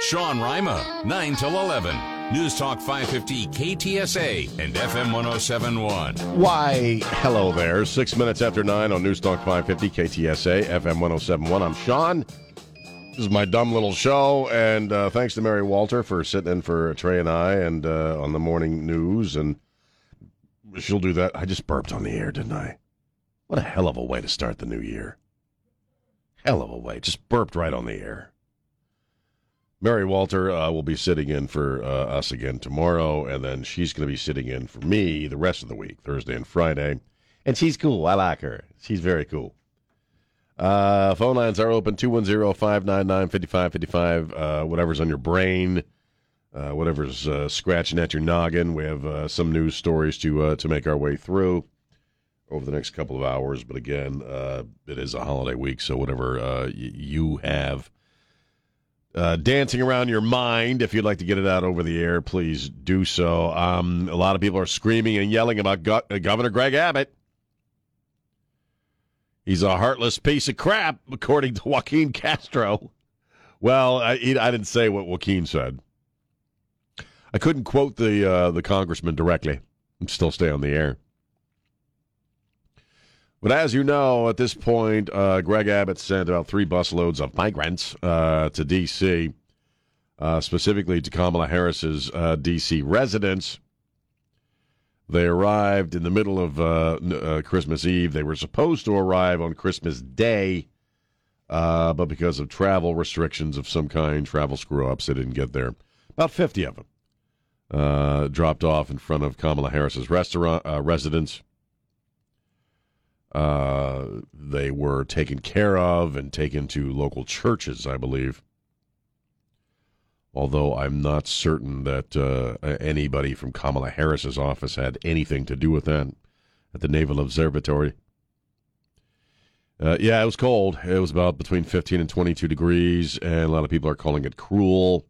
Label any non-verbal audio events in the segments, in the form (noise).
Sean Rima, 9 till 11. News Talk 550 KTSA and FM 1071. Why, hello there. Six minutes after nine on News Talk 550 KTSA, FM 1071. I'm Sean. This is my dumb little show, and uh, thanks to Mary Walter for sitting in for Trey and I and uh, on the morning news. And she'll do that. I just burped on the air, didn't I? What a hell of a way to start the new year. Hell of a way. Just burped right on the air. Mary Walter uh, will be sitting in for uh, us again tomorrow, and then she's going to be sitting in for me the rest of the week, Thursday and Friday. And she's cool. I like her. She's very cool. Uh, phone lines are open 210 599 5555. Uh, whatever's on your brain, uh, whatever's uh, scratching at your noggin. We have some news stories to to make our way through over the next couple of hours. But again, it is a holiday week, so whatever you have uh, dancing around your mind, if you'd like to get it out over the air, please do so. Um, a lot of people are screaming and yelling about Go- uh, Governor Greg Abbott. He's a heartless piece of crap, according to Joaquin Castro. Well, I, I didn't say what Joaquin said. I couldn't quote the uh, the congressman directly and still stay on the air. But as you know, at this point, uh, Greg Abbott sent about three busloads of migrants uh, to D.C., uh, specifically to Kamala Harris's uh, D.C. residence. They arrived in the middle of uh, uh, Christmas Eve. They were supposed to arrive on Christmas Day, but because of travel restrictions of some kind, travel screw ups, they didn't get there. About 50 of them dropped off in front of Kamala Harris's restaurant residence. Uh, they were taken care of and taken to local churches, I believe. Although I'm not certain that uh, anybody from Kamala Harris's office had anything to do with that at the Naval Observatory. Uh, yeah, it was cold. It was about between 15 and 22 degrees, and a lot of people are calling it cruel.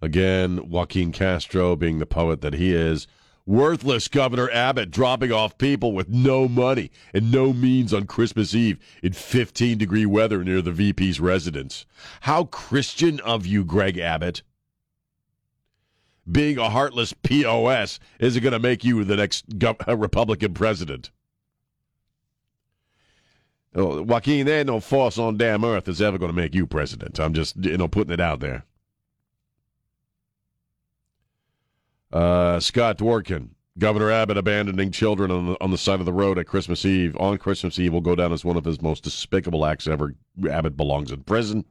Again, Joaquin Castro, being the poet that he is, Worthless Governor Abbott dropping off people with no money and no means on Christmas Eve in 15 degree weather near the VP's residence. How Christian of you, Greg Abbott. Being a heartless POS isn't going to make you the next uh, Republican president. Oh, Joaquin, there ain't no force on damn earth that's ever going to make you president. I'm just, you know, putting it out there. Uh, Scott Dworkin, Governor Abbott abandoning children on the, on the side of the road at Christmas Eve on Christmas Eve will go down as one of his most despicable acts ever. Abbott belongs in prison.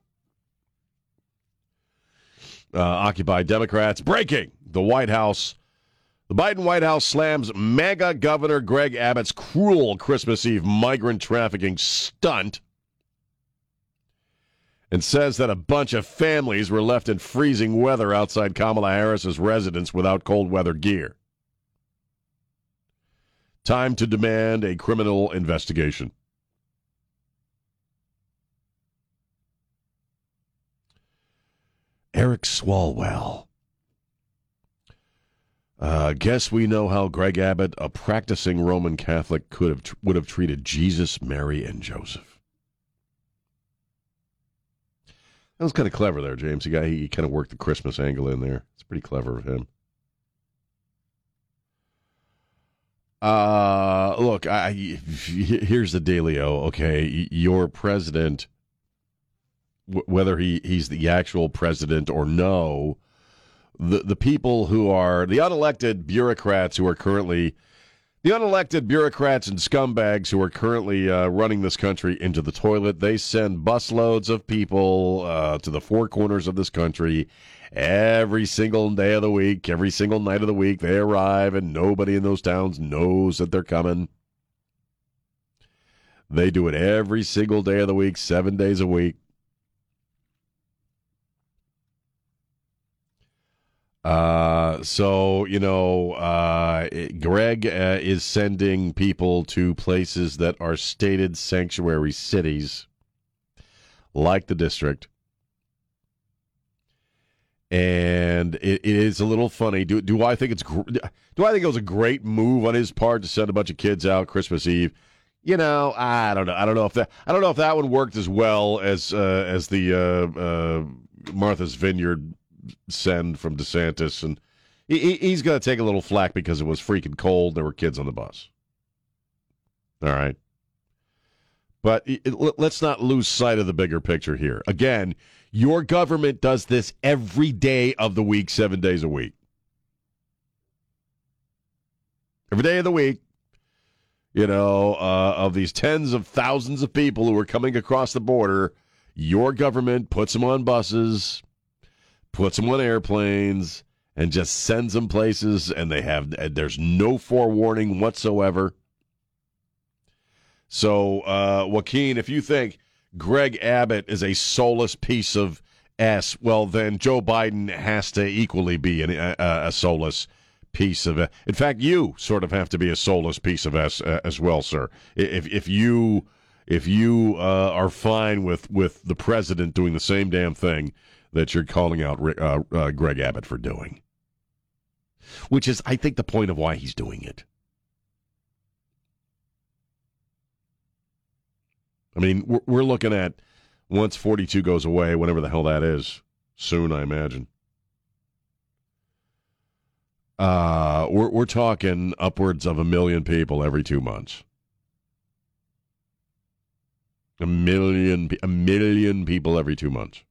Uh, Occupy Democrats breaking the White House. The Biden White House slams MAGA Governor Greg Abbott's cruel Christmas Eve migrant trafficking stunt and says that a bunch of families were left in freezing weather outside Kamala Harris's residence without cold weather gear. Time to demand a criminal investigation. Eric Swalwell. Uh, guess we know how Greg Abbott, a practicing Roman Catholic, could have would have treated Jesus, Mary, and Joseph. That was kind of clever there, James. Guy he, he kind of worked the Christmas angle in there. It's pretty clever of him. Uh, look, I here's the dealio. Okay, your president, whether he he's the actual president or no, the the people who are the unelected bureaucrats who are currently the unelected bureaucrats and scumbags who are currently uh, running this country into the toilet, they send busloads of people uh, to the four corners of this country every single day of the week, every single night of the week. They arrive, and nobody in those towns knows that they're coming. They do it every single day of the week, seven days a week. Uh, so you know, uh, Greg uh, is sending people to places that are stated sanctuary cities, like the district, and it, it is a little funny. Do do I think it's do I think it was a great move on his part to send a bunch of kids out Christmas Eve? You know, I don't know. I don't know if that I don't know if that one worked as well as uh, as the uh, uh, Martha's Vineyard send from DeSantis, and he, he's going to take a little flack because it was freaking cold. There were kids on the bus. All right. But let's not lose sight of the bigger picture here. Again, your government does this every day of the week, seven days a week. Every day of the week, you know, uh, of these tens of thousands of people who are coming across the border, your government puts them on buses, puts them on airplanes and just sends them places, and they have there's no forewarning whatsoever. So, uh, Joaquin, if you think Greg Abbott is a soulless piece of s, well, then Joe Biden has to equally be an, a, a soulless piece of. In fact, you sort of have to be a soulless piece of s uh, as well, sir. If if you if you uh, are fine with with the president doing the same damn thing that you're calling out uh, uh, Greg Abbott for doing. Which is, I think, the point of why he's doing it. I mean, we're, we're looking at once 42 goes away, whatever the hell that is, soon, I imagine. Uh, we're, we're talking upwards of a million people every two months. A million, a million people every two months.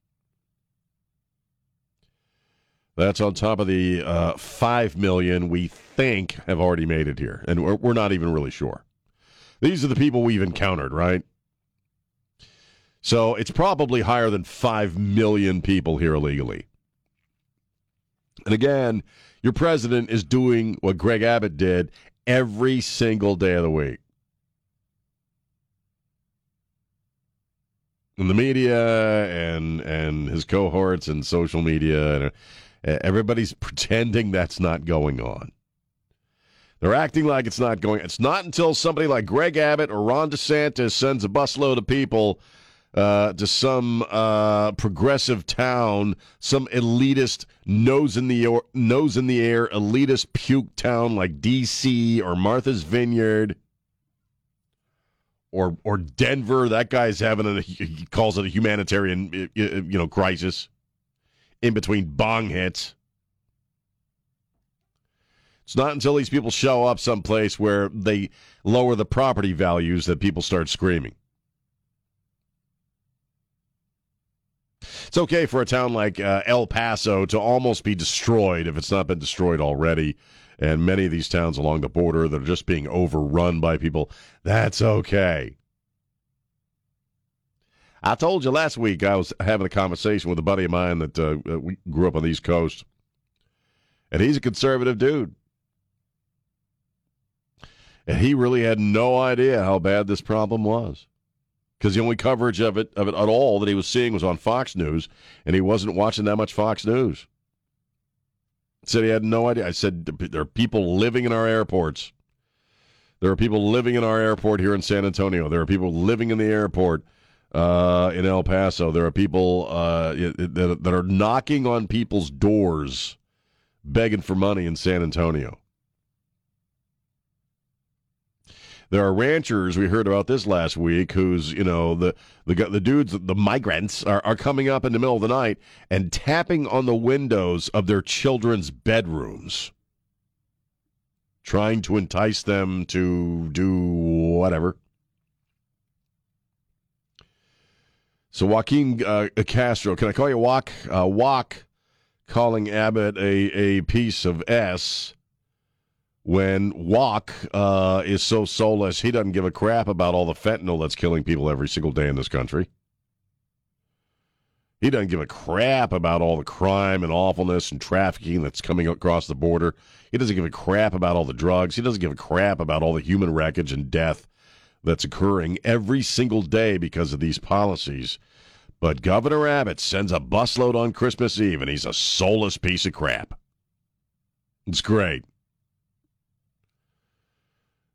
That's on top of the uh, 5 million we think have already made it here. And we're, we're not even really sure. These are the people we've encountered, right? So it's probably higher than 5 million people here illegally. And again, your president is doing what Greg Abbott did every single day of the week. And the media and and his cohorts and social media and Everybody's (laughs) pretending that's not going on. They're acting like it's not going. It's not until somebody like Greg Abbott or Ron DeSantis sends a busload of people uh, to some uh, progressive town, some elitist nose in the air, nose in the air elitist puke town like D.C. or Martha's Vineyard or or Denver. That guy's having a he calls it a humanitarian you know crisis in between bong hits. It's not until these people show up someplace where they lower the property values that people start screaming. It's okay for a town like uh, El Paso to almost be destroyed if it's not been destroyed already. And many of these towns along the border that are just being overrun by people, that's okay. I told you last week I was having a conversation with a buddy of mine that uh, we grew up on the East Coast, and he's a conservative dude. And he really had no idea how bad this problem was. Because the only coverage of it of it at all that he was seeing was on Fox News, and he wasn't watching that much Fox News. Said he had no idea. I said there are people living in our airports. There are people living in our airport here in San Antonio. There are people living in the airport uh, in El Paso. There are people uh, that, that are knocking on people's doors, begging for money in San Antonio. There are ranchers. We heard about this last week. Who's you know the the the dudes, the migrants are, are coming up in the middle of the night and tapping on the windows of their children's bedrooms, trying to entice them to do whatever. So Joaquin uh, Castro, can I call you Walk? Uh, Walk calling Abbott a, a piece of S when Walk uh, is so soulless he doesn't give a crap about all the fentanyl that's killing people every single day in this country. He doesn't give a crap about all the crime and awfulness and trafficking that's coming across the border. He doesn't give a crap about all the drugs. He doesn't give a crap about all the human wreckage and death that's occurring every single day because of these policies. But Governor Abbott sends a busload on Christmas Eve, and he's a soulless piece of crap. It's great.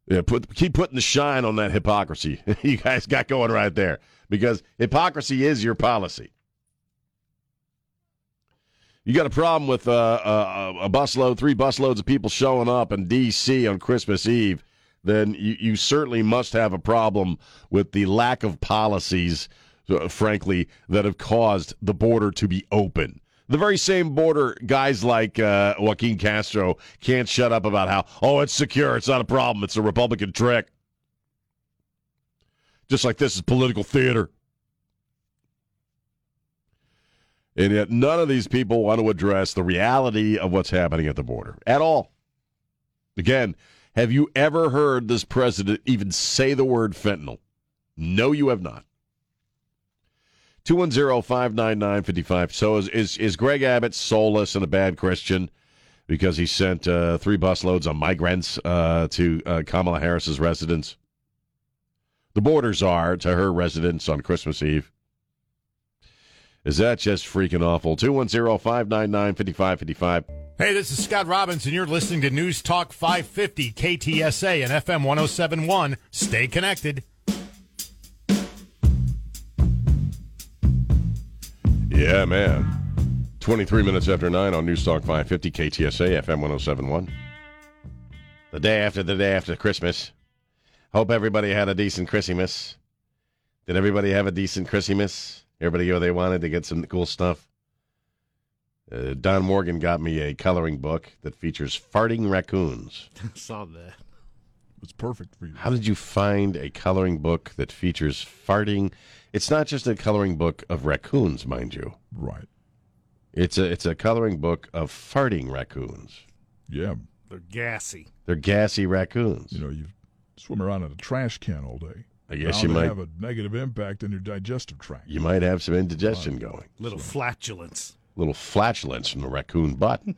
Yeah, put keep putting the shine on that hypocrisy (laughs) you guys got going right there because hypocrisy is your policy. You got a problem with uh, a, a busload, three busloads of people showing up in D.C. on Christmas Eve, then you, you certainly must have a problem with the lack of policies, uh, frankly, that have caused the border to be open the very same border guys like uh, Joaquin Castro can't shut up about how, oh, it's secure. It's not a problem. It's a Republican trick. Just like this is political theater. And yet, none of these people want to address the reality of what's happening at the border at all. Again, have you ever heard this president even say the word fentanyl? No, you have not. 210-599-55. So is, is, is Greg Abbott soulless and a bad Christian because he sent uh, three busloads of migrants uh, to uh, Kamala Harris's residence? The borders are to her residence on Christmas Eve. Is that just freaking awful? 210-599-5555. Hey, this is Scott Robbins, and you're listening to News Talk 550 KTSA and FM 1071. Stay connected. Yeah, man. 23 minutes after 9 on Newstalk 550 KTSA FM 1071. The day after the day after Christmas. Hope everybody had a decent Christmas. Did everybody have a decent Christmas? Everybody where they wanted to get some cool stuff? Uh, Don Morgan got me a coloring book that features farting raccoons. (laughs) Saw that. It's perfect for you. How did you find a coloring book that features farting? It's not just a coloring book of raccoons, mind you. Right. It's a it's a coloring book of farting raccoons. Yeah. They're gassy. They're gassy raccoons. You know, you swim around in a trash can all day. I guess Bound you to might have a negative impact on your digestive tract. you might have some indigestion going. Little flatulence. Little flatulence from the raccoon butt. (laughs)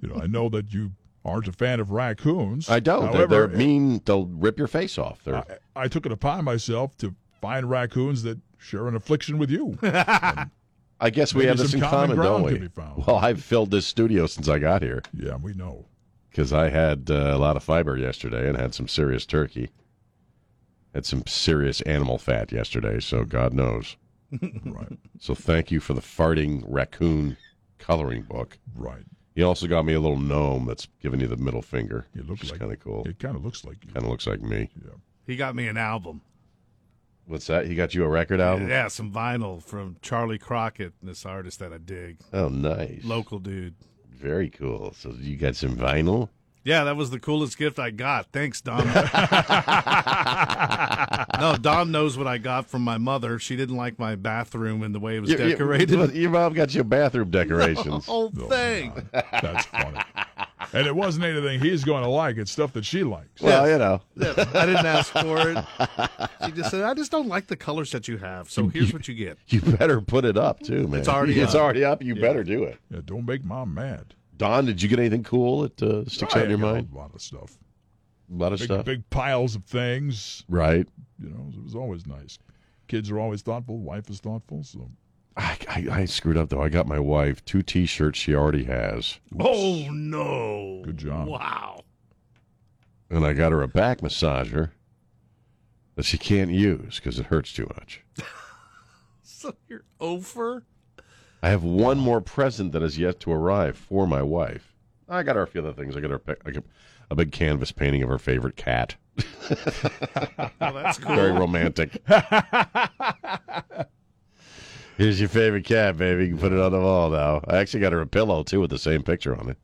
You know, I know that you aren't a fan of raccoons. I don't. They're- they're, mean. They'll rip your face off. I, I took it upon myself to find raccoons that share an affliction with you. (laughs) I guess we have this in common don't we? Well, I've filled this studio since I got here yeah, we know. because I had uh, a lot of fiber yesterday and had some serious turkey. Had some serious animal fat yesterday, so God knows. Right, So thank you for the farting raccoon coloring book. right. He also got me a little gnome that's giving you the middle finger. It looks like kind of cool. It kind of looks like. Kind of looks like me. Yeah. He got me an album. What's that? He got you a record album? Yeah, some vinyl from Charley Crockett, this artist that I dig. Oh, nice. Local dude. Very cool. So you got some vinyl? Yeah, that was the coolest gift I got. Thanks, Dom. (laughs) no, Dom knows what I got from my mother. She didn't like my bathroom and the way it was Your- your- decorated. Your, mom got you bathroom (laughs) decorations. whole No, thing. That's funny. and it wasn't anything he's going to like. It's stuff that she likes. Well, you know. Yeah, I didn't ask for it. (laughs) She just said, "I just don't like the colors that you have." So here's what you get. You better put it up too, man. It's already It's up. already up. You better do it. Yeah, don't make mom mad. Don, did you get anything cool that uh, sticks out in your mind? A lot of stuff. A lot of Big, stuff. big piles of things. Right. You know, it was always nice. Kids are always thoughtful. Wife is thoughtful. So I, I, I screwed up though. I got my wife two T-shirts she already has, Oh no! Good job. Wow. and I got her a back massager that she can't use because it hurts too much. (laughs) So you're over. I have one more present that has yet to arrive for my wife. I got her a few other things. I got her a, pic- I got a big canvas painting of her favorite cat. (laughs) Oh, that's cool. Very romantic. (laughs) Here's your favorite cat, baby. You can put it on the wall now. I actually got her a pillow too with the same picture on it.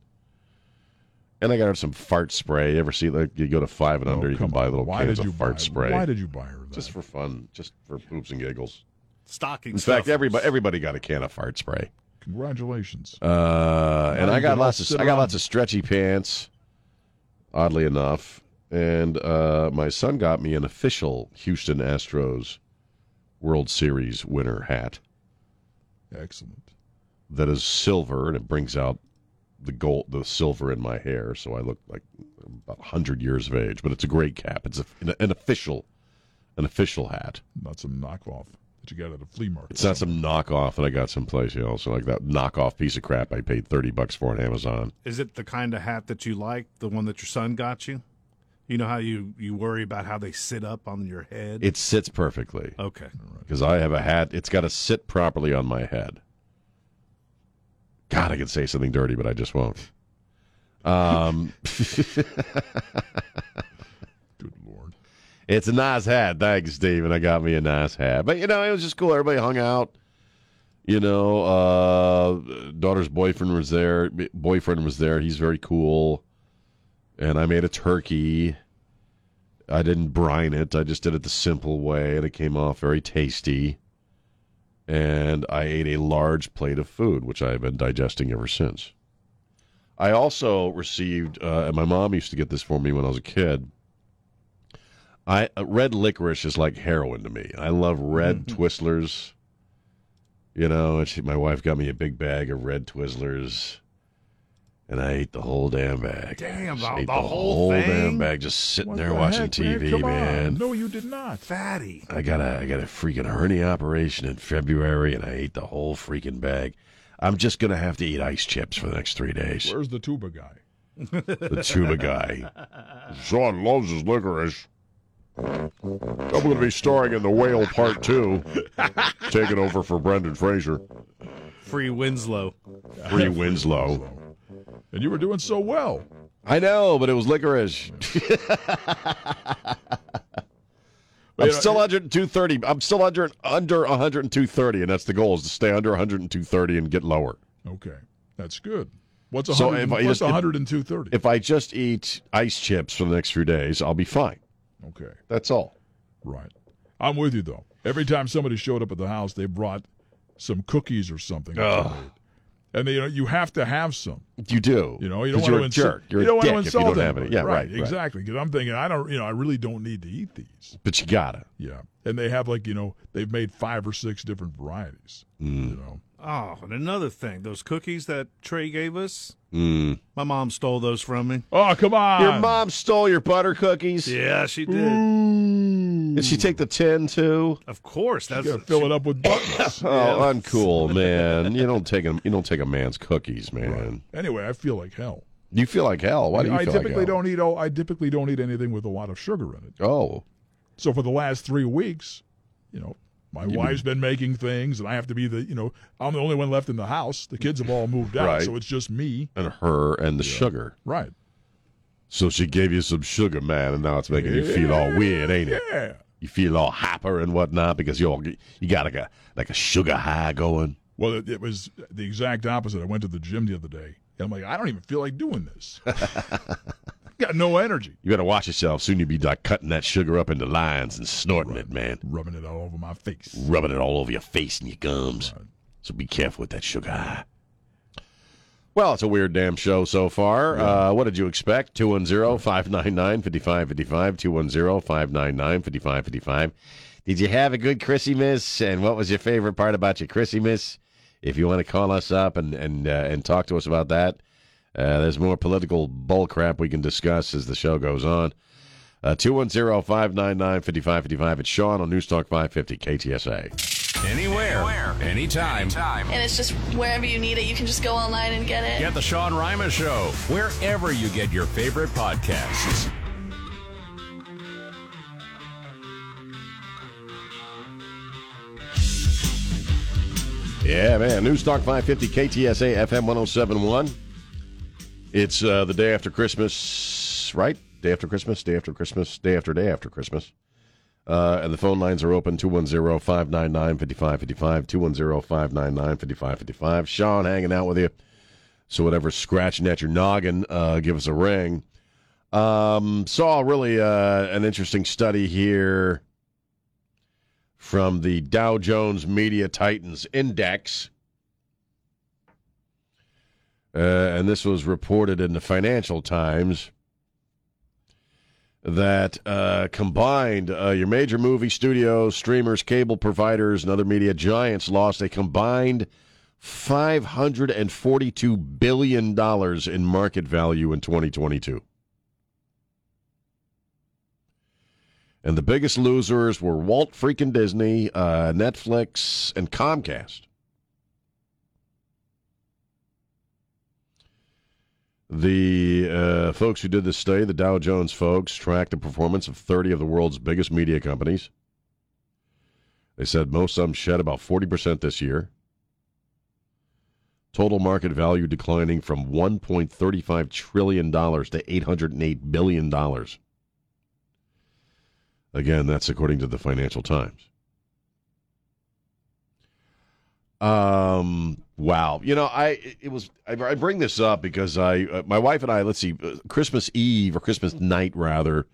And I got her some fart spray. You ever see like you go to five and oh, under, Oh, you can buy little cans of fart buy, spray. Why did you buy her that? just for fun, just for poops and giggles. Stocking. In fact, everybody everybody got a can of fart spray. Congratulations. Uh, and I got lots of sit I got lots of stretchy pants. Oddly enough, and uh, my son got me an official Houston Astros World Series winner hat Excellent. that is silver, and it brings out the gold, the silver in my hair, so I look like about hundred years of age. But it's a great cap. It's a, an official, an official hat. Not some knockoff that you got at a flea market. It's not some knockoff that I got someplace else. like that knockoff piece of crap I paid 30 bucks for on Amazon. Is it the kind of hat that you like, the one that your son got you? You know how you, you worry about how they sit up on your head? It sits perfectly okay. because I have a hat. It's got to sit properly on my head. God, I could say something dirty, but I just won't. Um, Good (laughs) lord. (laughs) it's a nice hat. Thanks, Steven. I got me a nice hat. But, you know, it was just cool. Everybody hung out. You know, uh, daughter's boyfriend was there. Boyfriend was there. He's very cool. And I made a turkey. I didn't brine it. I just did it the simple way, and it came off very tasty. And I ate a large plate of food, which I have been digesting ever since. I also received, uh, and my mom used to get this for me when I was a kid. I uh, red licorice is like heroin to me. I love red Twizzlers. You know, and she, my wife got me a big bag of red Twizzlers, and I ate the whole damn bag. Damn, Just the- ate the whole damn thing? bag, just sitting What there the watching heck, TV, Come man. No, you did not. Fatty. I got a I got a freaking hernia operation in February, and I ate the whole freaking bag. I'm just gonna have to eat ice chips for the next three days. Where's the tuba guy? The tuba guy. (laughs) Sean loves his licorice. I'm going to be starring in The Whale Part 2, taking over for Brendan Fraser. Free Winslow. Free Winslow. And you were doing so well. I know, but it was licorice. (laughs) I'm you know, still under 230. I'm still under under 102.30, and that's the goal is to stay under 102.30 and get lower. Okay, that's good. What's a So hundred? if I what's just- if- If I just eat ice chips for the next few days, I'll be fine. Okay, That's all. right. I'm with you though. Every time somebody showed up at the house, they brought some cookies or something. Ugh. And they, you know, you have to have some. You do. You know, you don't want to a insult. jerk. You're you don't a want to dick if you insult don't have any. Yeah, right, right, right. exactly. Because I'm thinking, I don't, you know, I really don't need to eat these. But you gotta. Yeah, and they have like, you know, they've made five or six different varieties. Mm. You know, Oh, and another thing, those cookies that Trey gave us, Mm. my mom stole those from me. oh come on, Your mom stole your butter cookies. Yeah, she did. Did she take the tin too? Of course, that's You gotta fill it up with butter. (laughs) Oh, uncool, man. You don't take a you don't take a man's cookies, man. anyway, I feel like hell. You feel like hell. Why do you I feel typically like hell? don't eat. Oh, I typically don't eat anything with a lot of sugar in it. Oh, So for the last three weeks, you know, my You've wife's been making things, and I have to be the, you know, I'm the only one left in the house. The kids have all moved out, Right. so it's just me. and her and the sugar. Right. So she gave you some sugar, man, and now it's making you feel all weird, ain't it? Yeah. You feel all hyper and whatnot because you all you got like a like a sugar high going. Well, it, it was the exact opposite. I went to the gym the other day, and I'm like, I don't even feel like doing this. (laughs) Got no energy. You better watch yourself. Soon you'll be like cutting that sugar up into lines and snorting it, man. Rubbing it all over my face. Rubbing it all over your face and your gums. So be careful with that sugar high. Well, it's a weird damn show so far. Uh, what did you expect? 210-599-5555, 210-599-5555. Did you have a good Christmas? And what was your favorite part about your Christmas? If you want to call us up and and uh, and talk to us about that, uh, there's more political bullcrap we can discuss as the show goes on. Uh, 210-599-5555. It's Sean on News Talk 550 KTSA. Anywhere, anytime. And it's just wherever you need it, you can just go online and get it. Get the Sean Rima Show wherever you get your favorite podcasts. Yeah, man. News Talk 550 KTSA FM 1071. It's uh, the day after Christmas, right? Day after Christmas, day after Christmas, day after day after Christmas. Uh, and the phone lines are open 210 599 5555. 210 599 5555. Sean hanging out with you. So, whatever's scratching at your noggin, uh, give us a ring. Um, saw really uh, an interesting study here from the Dow Jones Media Titans Index. Uh, and this was reported in the Financial Times that uh, combined, uh, your major movie studios, streamers, cable providers, and other media giants lost a combined $542 billion in market value in 2022. And the biggest losers were Walt freaking Disney, uh, Netflix, and Comcast. The uh, folks who did this study, the Dow Jones folks, tracked the performance of 30 of the world's biggest media companies. They said most of them shed about 40% this year. Total market value declining from $1.35 trillion to $808 billion. Again, that's according to the Financial Times. Um. Wow. You know, I it was I, bring this up because I uh, my wife and I let's see uh, Christmas Eve or Christmas night rather.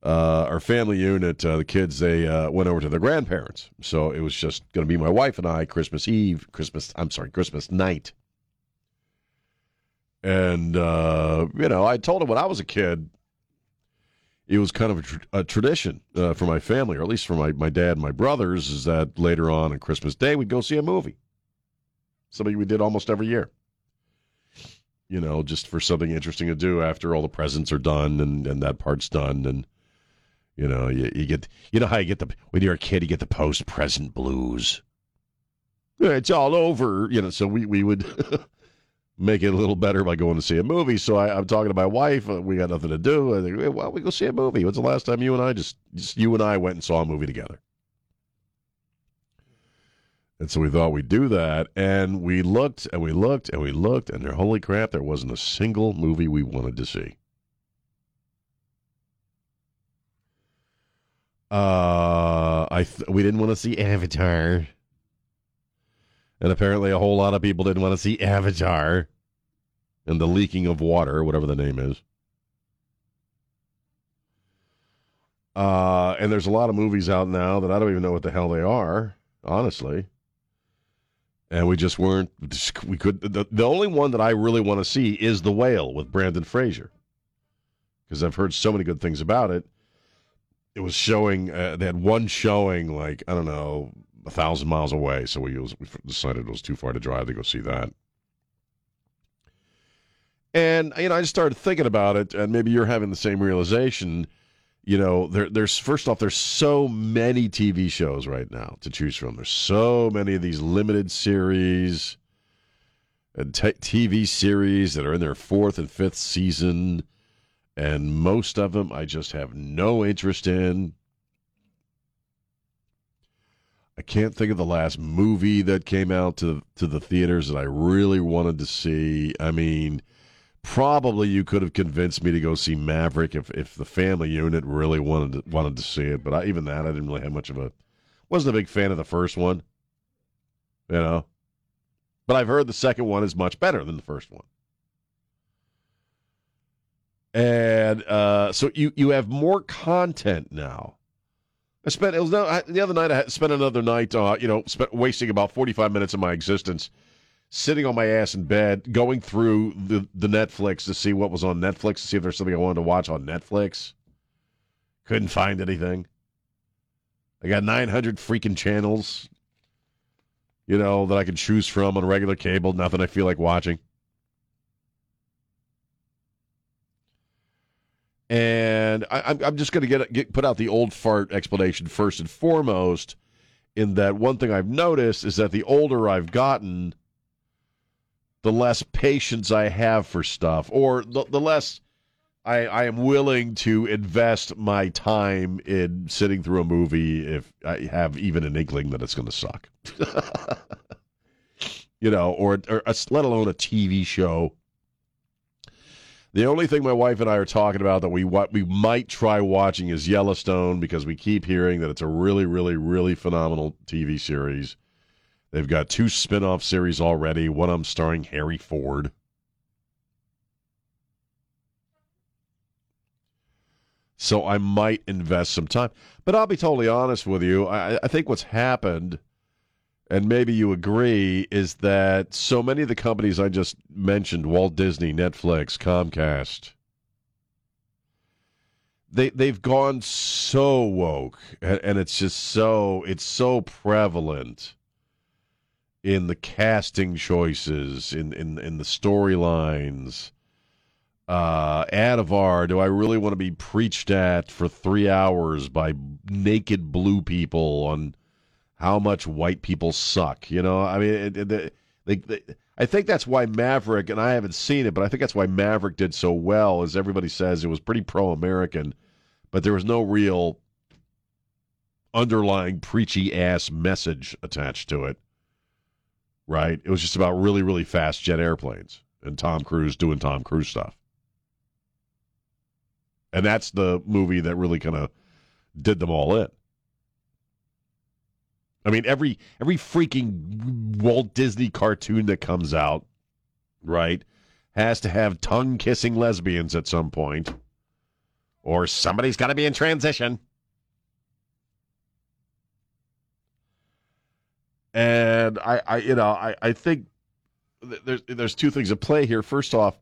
Uh, our family unit, uh, the kids, they uh, went over to their grandparents. So it was just going to be my wife and I Christmas Eve, Christmas, I'm sorry, Christmas night. And, uh, you know, I told him when I was a kid, it was kind of a, tr- a tradition for my family, or at least for my, my dad and my brothers, is that later on on Christmas Day, we'd go see a movie. Something we did almost every year. You know, just for something interesting to do after all the presents are done and, and that part's done. And, you know, you, you get, you know how you get the, when you're a kid, you get the post present blues. It's all over, you know, so we, we would (laughs) make it a little better by going to see a movie. So I, am talking to my wife. Uh, we got nothing to do. I think, well, we go see a movie. When's the last time you and I just, just you and I went and saw a movie together? And so we thought we'd do that. And we looked and we looked and we looked, and there, holy crap, there wasn't a single movie we wanted to see. Uh, I th- we didn't want to see Avatar, and apparently a whole lot of people didn't want to see Avatar, and the leaking of water, whatever the name is. Uh, and there's a lot of movies out now that I don't even know what the hell they are, honestly. And we just weren't. We could. The, the only one that I really want to see is The Whale with Brendan Fraser, because I've heard so many good things about it it was showing. Uh, they had one showing like I don't know a thousand miles away, so we, was, we decided it was too far to drive to go see that. And you know, I just started thinking about it, and maybe you're having the same realization. You know, there, there's first off, there's so many TV shows right now to choose from. There's so many of these limited series and t- TV series that are in their fourth and fifth season and most of them I just have no interest in. I can't think of the last movie that came out to to the theaters that I really wanted to see. I mean, probably you could have convinced me to go see Maverick if, if the family unit really wanted to, wanted to see it, but I, even that I didn't really have much of a wasn't a big fan of the first one. You know. But I've heard the second one is much better than the first one and uh, so you you have more content now. I spent it was the other night. I spent another night, uh, you know, spent wasting about forty five minutes of my existence sitting on my ass in bed, going through the the Netflix to see what was on Netflix to see if there's something I wanted to watch on Netflix. Couldn't find anything. I got nine hundred freaking channels, you know, that I can choose from on regular cable. Nothing I feel like watching. And I, am just going to get put out the old fart explanation first and foremost. In that one thing I've noticed is that the older I've gotten, the less patience I have for stuff, or the, the less I, I am willing to invest my time in sitting through a movie if I have even an inkling that it's going to suck. (laughs) you know, or, or a, let alone a TV show the only thing my wife and I are talking about that we what we might try watching is Yellowstone because we keep hearing that it's a really, really, really phenomenal TV series. They've got two spin-off series already. One of them starring Harry Ford. So I might invest some time. But I'll be totally honest with you. I, I think what's happened and maybe you agree, is that so many of the companies I just mentioned Walt Disney, Netflix, Comcast they they've gone so woke and, and it's just so it's so prevalent in the casting choices in in, in the storylines uh, Avatar, do I really want to be preached at for three hours by naked blue people on how much white people suck? You know, I mean, it, it, they, they, I think that's why Maverick, and I haven't seen it, but I think that's why Maverick did so well, as everybody says, it was pretty pro American, but there was no real underlying preachy ass message attached to it. Right? It was just about really, really fast jet airplanes and Tom Cruise doing Tom Cruise stuff. And that's the movie that really kind of did them all in. I mean, every every freaking Walt Disney cartoon that comes out, right, has to have tongue kissing lesbians at some point, or somebody's got to be in transition. And I, I you know, I, I think there's there's two things at play here. First off,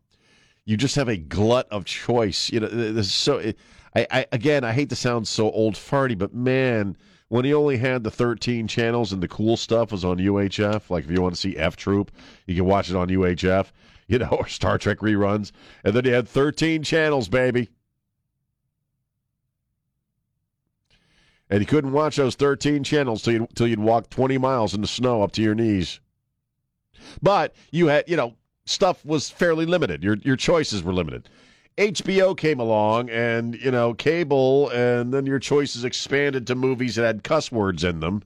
you just have a glut of choice. You know, this is so. I, I again, I hate to sound so old farty, but man, when he only had the 13 channels and the cool stuff was on UHF, like if you want to see F Troop, you can watch it on UHF, you know, (laughs) or Star Trek reruns, and then he had 13 channels, baby. And you couldn't watch those 13 channels till you'd, till you'd walk 20 miles in the snow up to your knees. But you had, you know, stuff was fairly limited. Your your choices were limited. HBO came along and, you know, cable, and then your choices expanded to movies that had cuss words in them.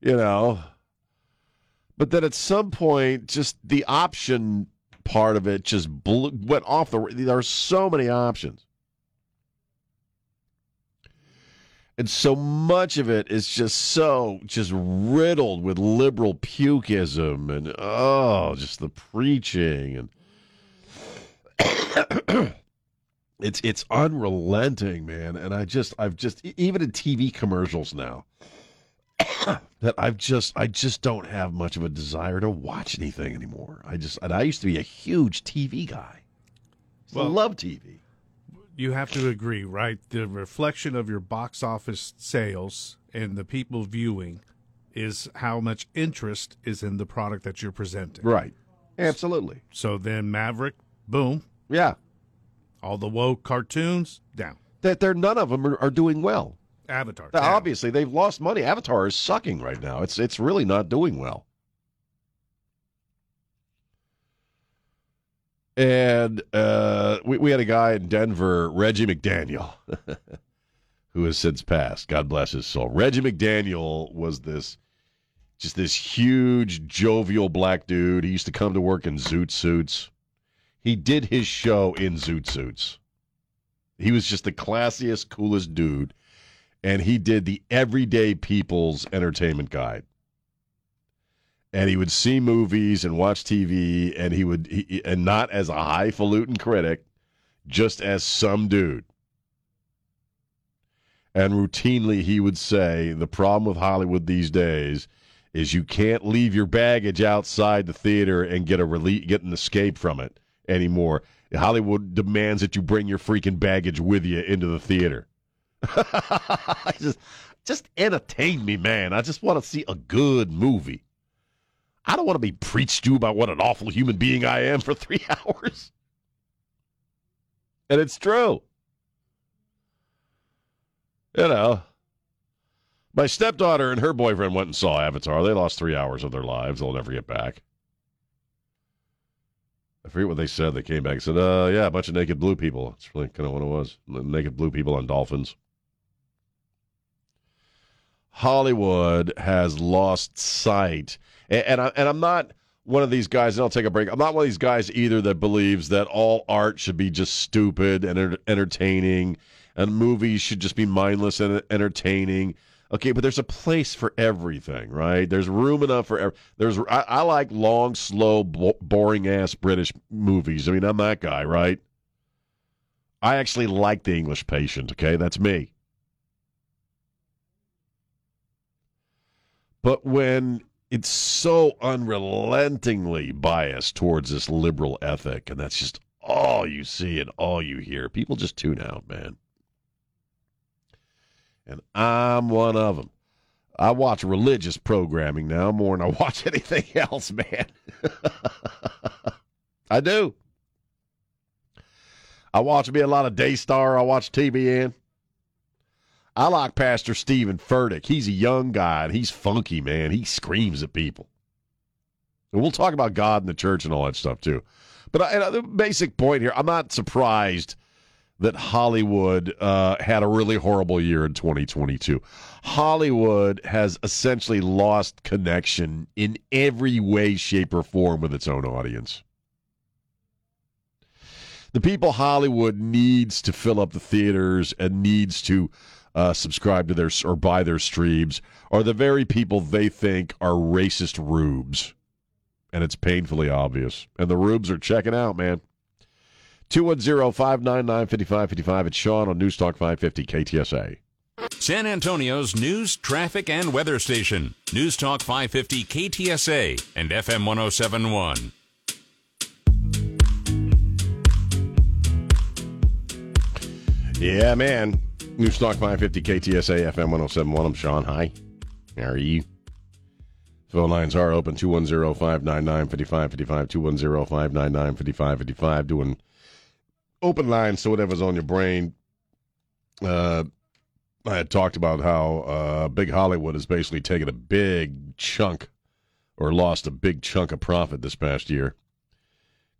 You know. But then at some point, just the option part of it just blew, went off the. There are so many options. And so much of it is just so just riddled with liberal pukism and oh, just the preaching and (coughs) it's it's unrelenting, man. And I just I've just even in TV commercials now (coughs) that I've just I just don't have much of a desire to watch anything anymore. I just and I used to be a huge TV guy. Well, I love TV. You have to agree, right? The reflection of your box office sales and the people viewing is how much interest is in the product that you're presenting. Right. Absolutely. So then Maverick, boom, Yeah. all the woke cartoons down. That they're none of them are, are doing well. Avatar. Now, obviously, they've lost money. Avatar is sucking right now. It's it's really not doing well. And uh, we, we had a guy in Denver, Reggie McDaniel, (laughs) who has since passed. God bless his soul. Reggie McDaniel was this just this huge, jovial black dude. He used to come to work in zoot suits. He did his show in zoot suits. He was just the classiest, coolest dude and he did the everyday people's entertainment guide and he would see movies and watch tv and he would he, and not as a highfalutin critic just as some dude and routinely he would say the problem with hollywood these days is you can't leave your baggage outside the theater and get a relief get an escape from it anymore hollywood demands that you bring your freaking baggage with you into the theater (laughs) just, just entertain me, man. I just want to see a good movie. I don't want to be preached to about what an awful human being I am for three (laughs) hours. And it's true. You know, my stepdaughter and her boyfriend went and saw Avatar. They lost three hours of their lives. They'll never get back. I forget what they said. They came back and said, uh, yeah, a bunch of naked blue people. That's really kind of what it was. Naked blue people on dolphins. Hollywood has lost sight. And, and, I, and I'm not one of these guys, and I'll take a break. I'm not one of these guys either that believes that all art should be just stupid and enter- entertaining and movies should just be mindless and entertaining. Okay, but there's a place for everything, right? There's room enough for there's. I, I like long, slow, bo- boring ass British movies. I mean, I'm that guy, right? I actually like The English Patient. Okay, that's me. But when it's so unrelentingly biased towards this liberal ethic, and that's just all you see and all you hear, people just tune out, man. And I'm one of them. I watch religious programming now more than I watch (laughs) anything else, man. (laughs) I do. I watch me a lot of Daystar. I watch TBN. I like Pastor Steven Furtick. He's a young guy and he's funky, man. He screams at people. And we'll talk about God and the church and all that stuff too. But I, the basic point here, I'm not surprised that Hollywood uh, had a really horrible year in 2022. Hollywood has essentially lost connection in every way, shape, or form with its own audience. The people Hollywood needs to fill up the theaters and needs to uh, subscribe to their or buy their streams are the very people they think are racist rubes. And it's painfully obvious. And the rubes are checking out, man. 210 599 5555. It's Sean on Newstalk 550 KTSA. San Antonio's news, traffic, and weather station. Newstalk 550 KTSA and FM 1071. Yeah, man. Newstalk 550 KTSA FM 1071. I'm Sean. Hi. How are you? Phone lines are open 210 599 5555. 210 599 5555. Doing open lines to whatever's on your brain. Uh, I had talked about how uh, Big Hollywood has basically taken a big chunk or lost a big chunk of profit this past year.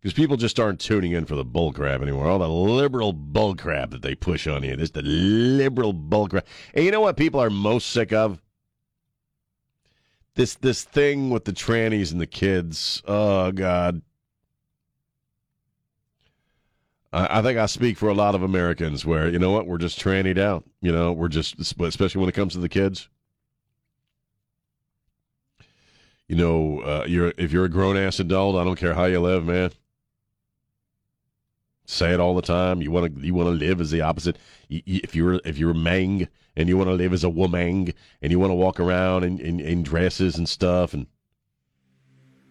Because people just aren't tuning in for the bull crap anymore. All the liberal bull crap that they push on you. This the liberal bull crap. And you know what people are most sick of? This this thing with the trannies and the kids. Oh God. I, I think I speak for a lot of Americans where, you know what, we're just trannied out. You know, we're just especially when it comes to the kids. You know, uh, you're if you're a grown ass adult, I don't care how you live, man say it all the time. You want to you want to live as the opposite. if you're if you're a mang and you want to live as a woman and you want to walk around in, in, in, dresses and stuff and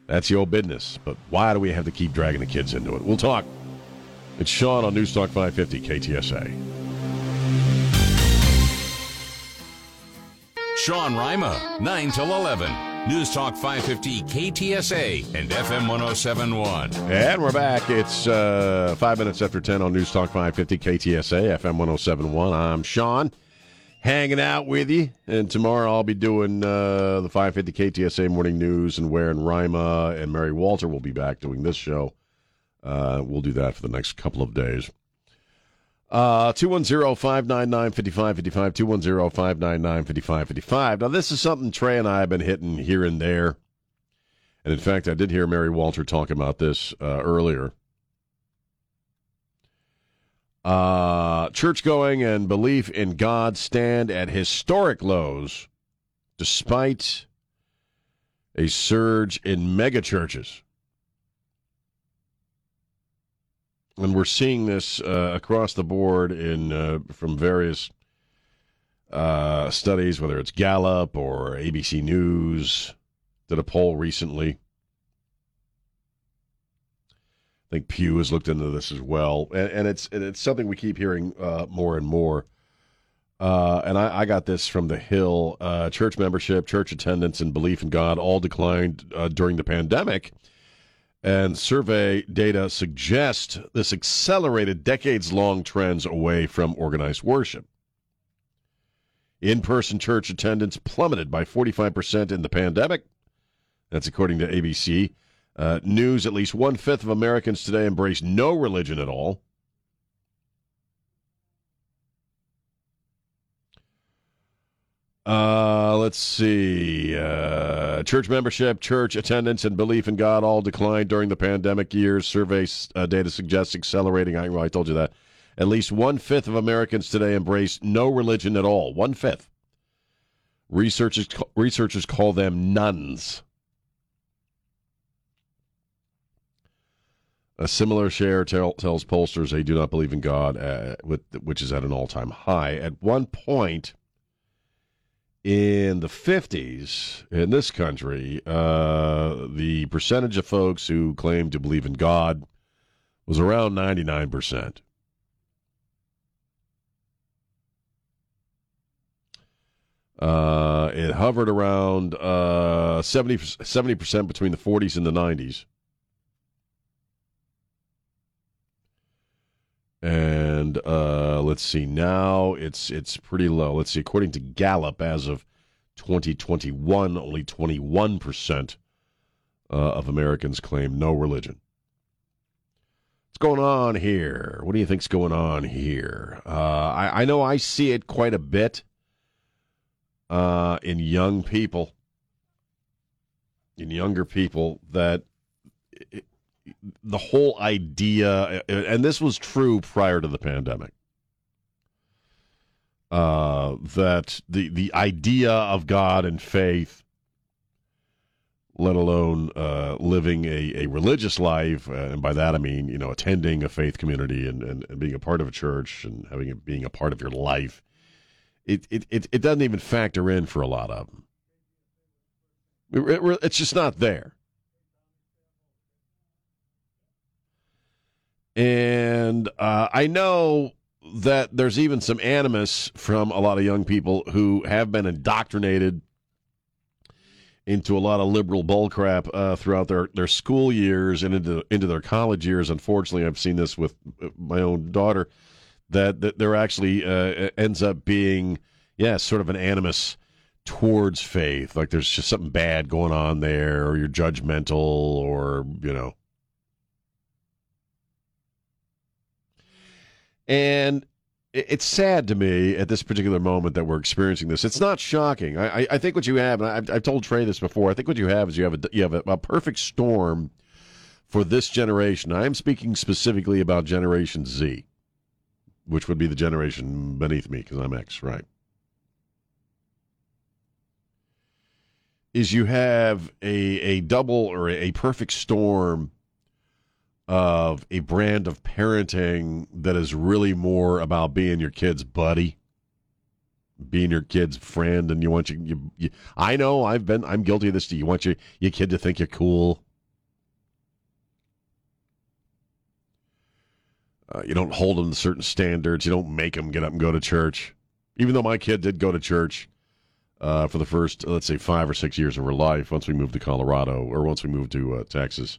that's your business. But why do we have to keep dragging the kids into it? We'll talk. It's Sean on Newstalk 550 KTSA. Sean Rima, 9 till 11. News Talk 550 KTSA and FM 1071. And we're back. It's uh, five minutes after 10 on News Talk 550 KTSA, FM 1071. I'm Sean, hanging out with you. And tomorrow I'll be doing uh, the 550 KTSA morning news, and where and Rima and Mary Walter will be back doing this show. Uh, we'll do that for the next couple of days. Uh, 210-599-5555, 210-599-5555. Now, this is something Trey and I have been hitting here and there. And in fact, I did hear Mary Walter talk about this uh, earlier. Uh, church going and belief in God stand at historic lows despite a surge in megachurches. And we're seeing this uh, across the board in uh, from various uh, studies, whether it's Gallup or ABC News, did a poll recently. I think Pew has looked into this as well, and, and it's and it's something we keep hearing uh, more and more. Uh, and I, I, got this from the Hill. Uh, church membership, church attendance, and belief in God all declined during the pandemic and survey data suggest this accelerated decades long trends away from organized worship. In person church attendance plummeted by 45% in the pandemic. That's according to ABC. Uh, news at least one fifth of Americans today embrace no religion at all. Uh, let's see. Uh, church membership, church attendance, and belief in God all declined during the pandemic years. Survey uh, data suggests accelerating. I, I told you that. At least one fifth of Americans today embrace no religion at all. One fifth. Researchers researchers call them nones. A similar share tell, tells pollsters they do not believe in God, uh, which is at an all time high. At one point in the 50s in this country, uh, the percentage of folks who claimed to believe in God was around 99%. Uh, it hovered around uh, 70, 70% between the 40s and the 90s. And uh, let's see, now it's it's pretty low. Let's see, according to Gallup, as of 2021, only 21 percent uh, of Americans claim no religion. What's going on here? What do you think's going on here? Uh, I, I know I see it quite a bit uh, in young people, in younger people that. It, the whole idea, and this was true prior to the pandemic, uh, that the the idea of God and faith, let alone uh, living a, a religious life, uh, and by that I mean you know attending a faith community and, and, and being a part of a church and having it being a part of your life, it, it, it, it doesn't even factor in for a lot of them. It, it's just not there. And uh, I know that there's even some animus from a lot of young people who have been indoctrinated into a lot of liberal bullcrap uh, throughout their, their school years and into into their college years. Unfortunately, I've seen this with uh, my own daughter that, that there actually uh, ends up being, yeah, sort of an animus towards faith. Like there's just something bad going on there, or you're judgmental, or you know And it's sad to me at this particular moment that we're experiencing this. It's not shocking. I, I think what you have, and I've, I've, told Trey this before. I think what you have is you have a you have a, a perfect storm for this generation. I am speaking specifically about Generation Z, which would be the generation beneath me because I'm X, right? Is you have a a double or a perfect storm of a brand of parenting that is really more about being your kid's buddy, being your kid's friend, and you want you, you, you I know I've been I'm guilty of this. You want your your kid to think you're cool. Uh, you don't hold them to certain standards. You don't make them get up and go to church. Even though my kid did go to church uh, for the first, let's say, five or six years of her life, once we moved to Colorado or once we moved to uh, Texas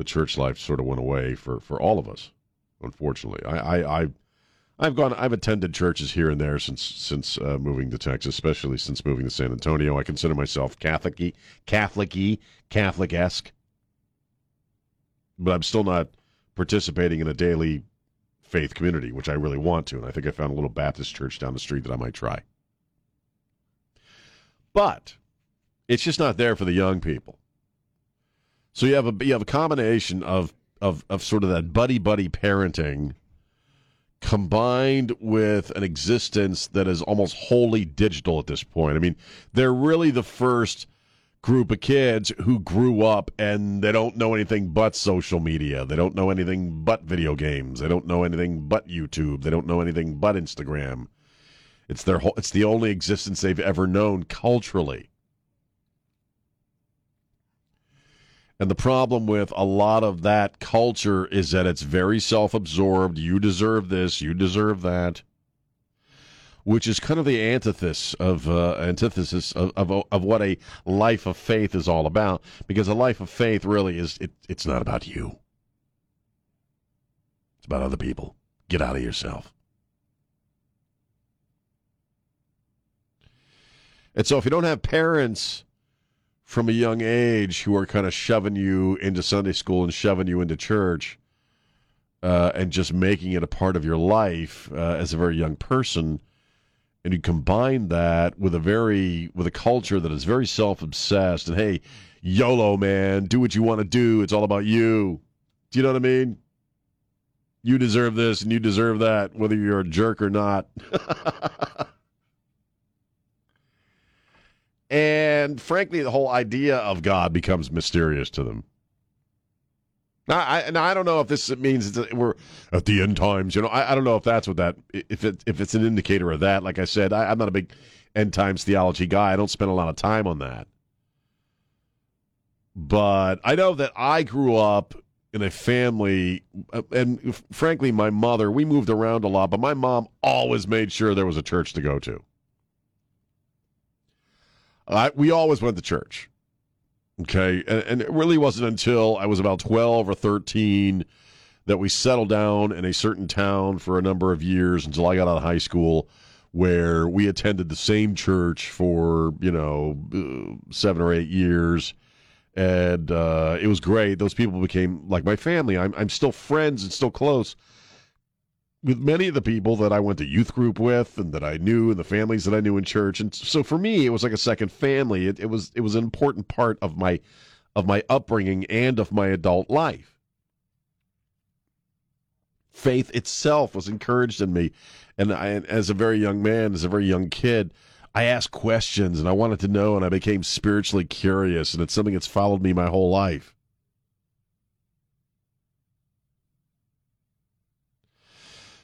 the church life sort of went away for, for all of us. Unfortunately, I, I, I I've gone. I've attended churches here and there since since uh, moving to Texas, especially since moving to San Antonio. I consider myself Catholic-y, Catholic-y, Catholic-esque, but I'm still not participating in a daily faith community, which I really want to. And I think I found a little Baptist church down the street that I might try. But it's just not there for the young people. So you have a you have a combination of of of sort of that buddy buddy parenting combined with an existence that is almost wholly digital at this point. I mean, they're really the first group of kids who grew up and they don't know anything but social media. They don't know anything but video games. They don't know anything but YouTube. They don't know anything but Instagram. It's their whole, it's the only existence they've ever known culturally. And the problem with a lot of that culture is that it's very self absorbed. You deserve this, you deserve that. Which is kind of the antithesis of uh, antithesis of, of, of what a life of faith is all about. Because a life of faith really is it, it's not about you. It's about other people. Get out of yourself. And so if you don't have parents from a young age who are kind of shoving you into Sunday school and shoving you into church uh, and just making it a part of your life uh, as a very young person. And you combine that with a very with a culture that is very self obsessed and hey, YOLO man, do what you want to do. It's all about you. Do you know what I mean? You deserve this and you deserve that, whether you're a jerk or not. (laughs) And frankly, the whole idea of God becomes mysterious to them. Now, I, now, I don't know if this means we're at the end times. You know, I, I, don't know if that's what that if it if it's an indicator of that. Like I said, I, I'm not a big end times theology guy. I don't spend a lot of time on that. But I know that I grew up in a family, uh, and frankly, my mother. We moved around a lot, but my mom always made sure there was a church to go to. I, we always went to church. Okay. And, and, it really wasn't until I was about 12 or 13 that we settled down in a certain town for a number of years until I got out of high school, where we attended the same church for you know uh, seven or eight years, and uh, it was great. Those people became like my family. I'm I'm still friends and still close with many of the people that I went to youth group with and that I knew and the families that I knew in church. And so for me, it was like a second family. It, it was it was an important part of my of my upbringing and of my adult life. Faith itself was encouraged in me, and I, as a very young man, as a very young kid, I asked questions and I wanted to know, and I became spiritually curious, and it's something that's followed me my whole life.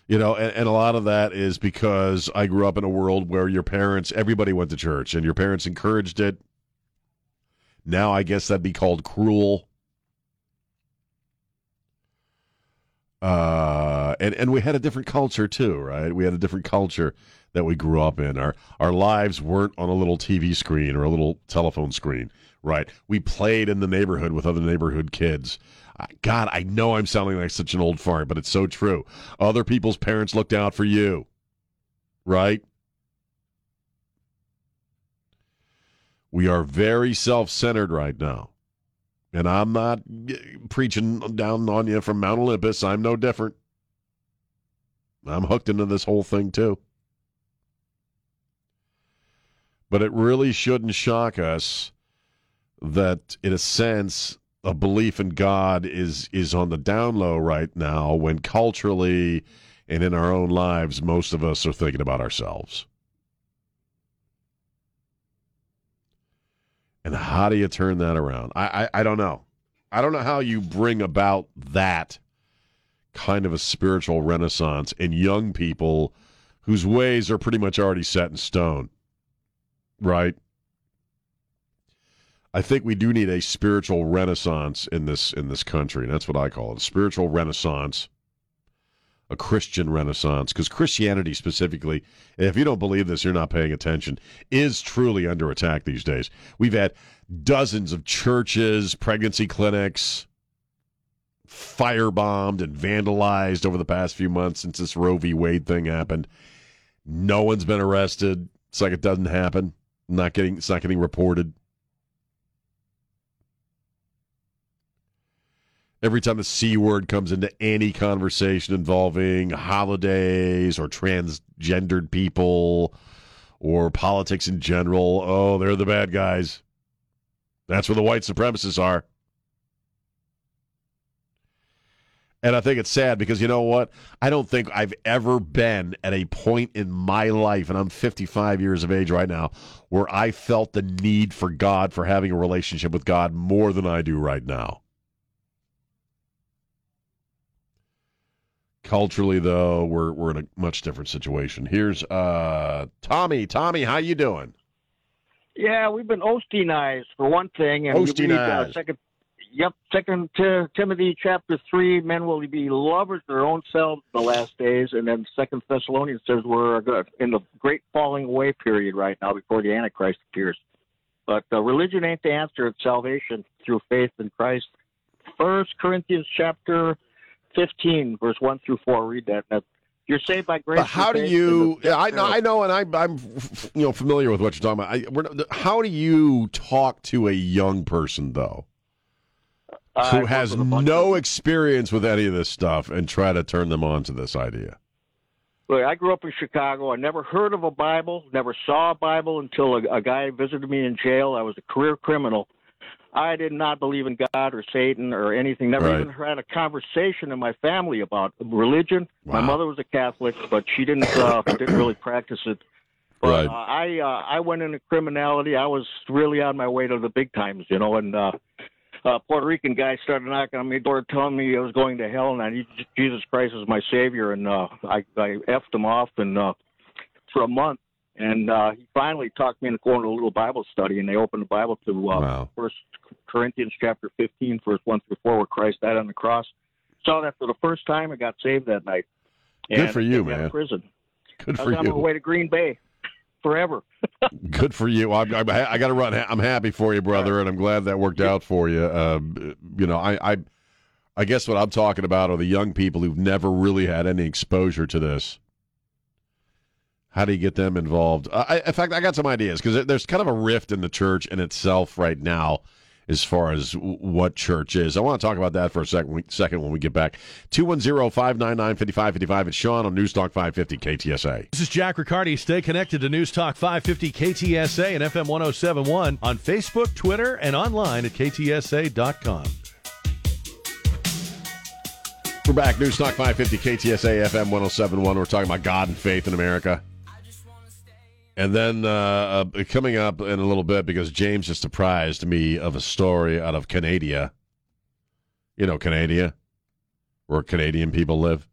You know, and, and a lot of that is because I grew up in a world where your parents, everybody went to church, and your parents encouraged it. Now, I guess that'd be called cruel. Uh, and and we had a different culture too, right? We had a different culture that we grew up in. Our our lives weren't on a little TV screen or a little telephone screen, right? We played in the neighborhood with other neighborhood kids. God, I know I'm sounding like such an old fart, but it's so true. Other people's parents looked out for you, right? We are very self centered right now. And I'm not eh, preaching down on you from Mount Olympus. I'm no different. I'm hooked into this whole thing too. But it really shouldn't shock us that, in a sense, a belief in God is is on the down low right now when culturally and in our own lives most of us are thinking about ourselves. And how do you turn that around? I, I, I don't know. I don't know how you bring about that kind of a spiritual renaissance in young people whose ways are pretty much already set in stone. Right? I think we do need a spiritual renaissance in this in this country. And that's what I call it: a spiritual renaissance, a Christian renaissance. Because Christianity, specifically, if you don't believe this, you're not paying attention. Is truly under attack these days. We've had dozens of churches, pregnancy clinics, firebombed and vandalized over the past few months since this Roe v. Wade thing happened. No one's been arrested. It's like it doesn't happen. Not getting. It's not getting reported. Every time the C word comes into any conversation involving holidays or transgendered people or politics in general, oh, they're the bad guys. That's where the white supremacists are. And I think it's sad because you know what? I don't think I've ever been at a point in my life, and I'm 55 years of age right now, where I felt the need for God, for having a relationship with God more than I do right now. Culturally, though, we're we're in a much different situation. Here's uh, Tommy. Tommy, how you doing? Yeah, we've been Osteenized for one thing, and Osteenized. we uh, second. Yep, Second to Timothy chapter three, men will be lovers of their own selves in the last days, and then Second Thessalonians says we're in the great falling away period right now before the Antichrist appears. But uh, religion ain't the answer; it's salvation through faith in Christ. First Corinthians chapter 15, verse 1 through 4. Read that. Now, you're saved by grace. But how do you? Yeah, I know, I know, and I, I'm you know familiar with what you're talking about. I, how do you talk to a young person though, Uh, who has no experience with any of this stuff, and try to turn them on to this idea? Look, I grew up in Chicago. I never heard of a Bible, never saw a Bible until a, a guy visited me in jail. I was a career criminal. I did not believe in God or Satan or anything. Never Right. even had a conversation in my family about religion. My mother was a Catholic, but she didn't uh, didn't really practice it. But Right. uh, I uh, I went into criminality. I was really on my way to the big times, you know. And uh, uh, Puerto Rican guy started knocking on my door, telling me I was going to hell, and I need Jesus Christ as my savior. And uh, I I effed him off, and uh, for a month. And uh, he finally talked me into going to a little Bible study, and they opened the Bible to uh, Wow. First Corinthians chapter 15, verse 1 through 4, where Christ died on the cross. Saw that for the first time. I got saved that night. Good for you, got out of man. Prison. Good I for you. on my way to Green Bay forever. (laughs) Good for you. I'm, I'm, I got to run. I'm happy for you, brother, and I'm glad that worked out for you. Um, you know, I, I I guess what I'm talking about are the young people who've never really had any exposure to this. How do you get them involved? I, in fact, I got some ideas because there's kind of a rift in the church in itself right now as far as what church is. I want to talk about that for a second, second when we get back. 210 599 5555. It's Sean on News Talk 550 KTSA. This is Jack Riccardi. Stay connected to News Talk 550 KTSA and FM 1071 on Facebook, Twitter, and online at KTSA.com. We're back. News Talk 550 KTSA FM 1071. We're talking about God and faith in America. And then uh, uh, coming up in a little bit, because James just surprised me of a story out of Canada. You know, Canada, where Canadian people live.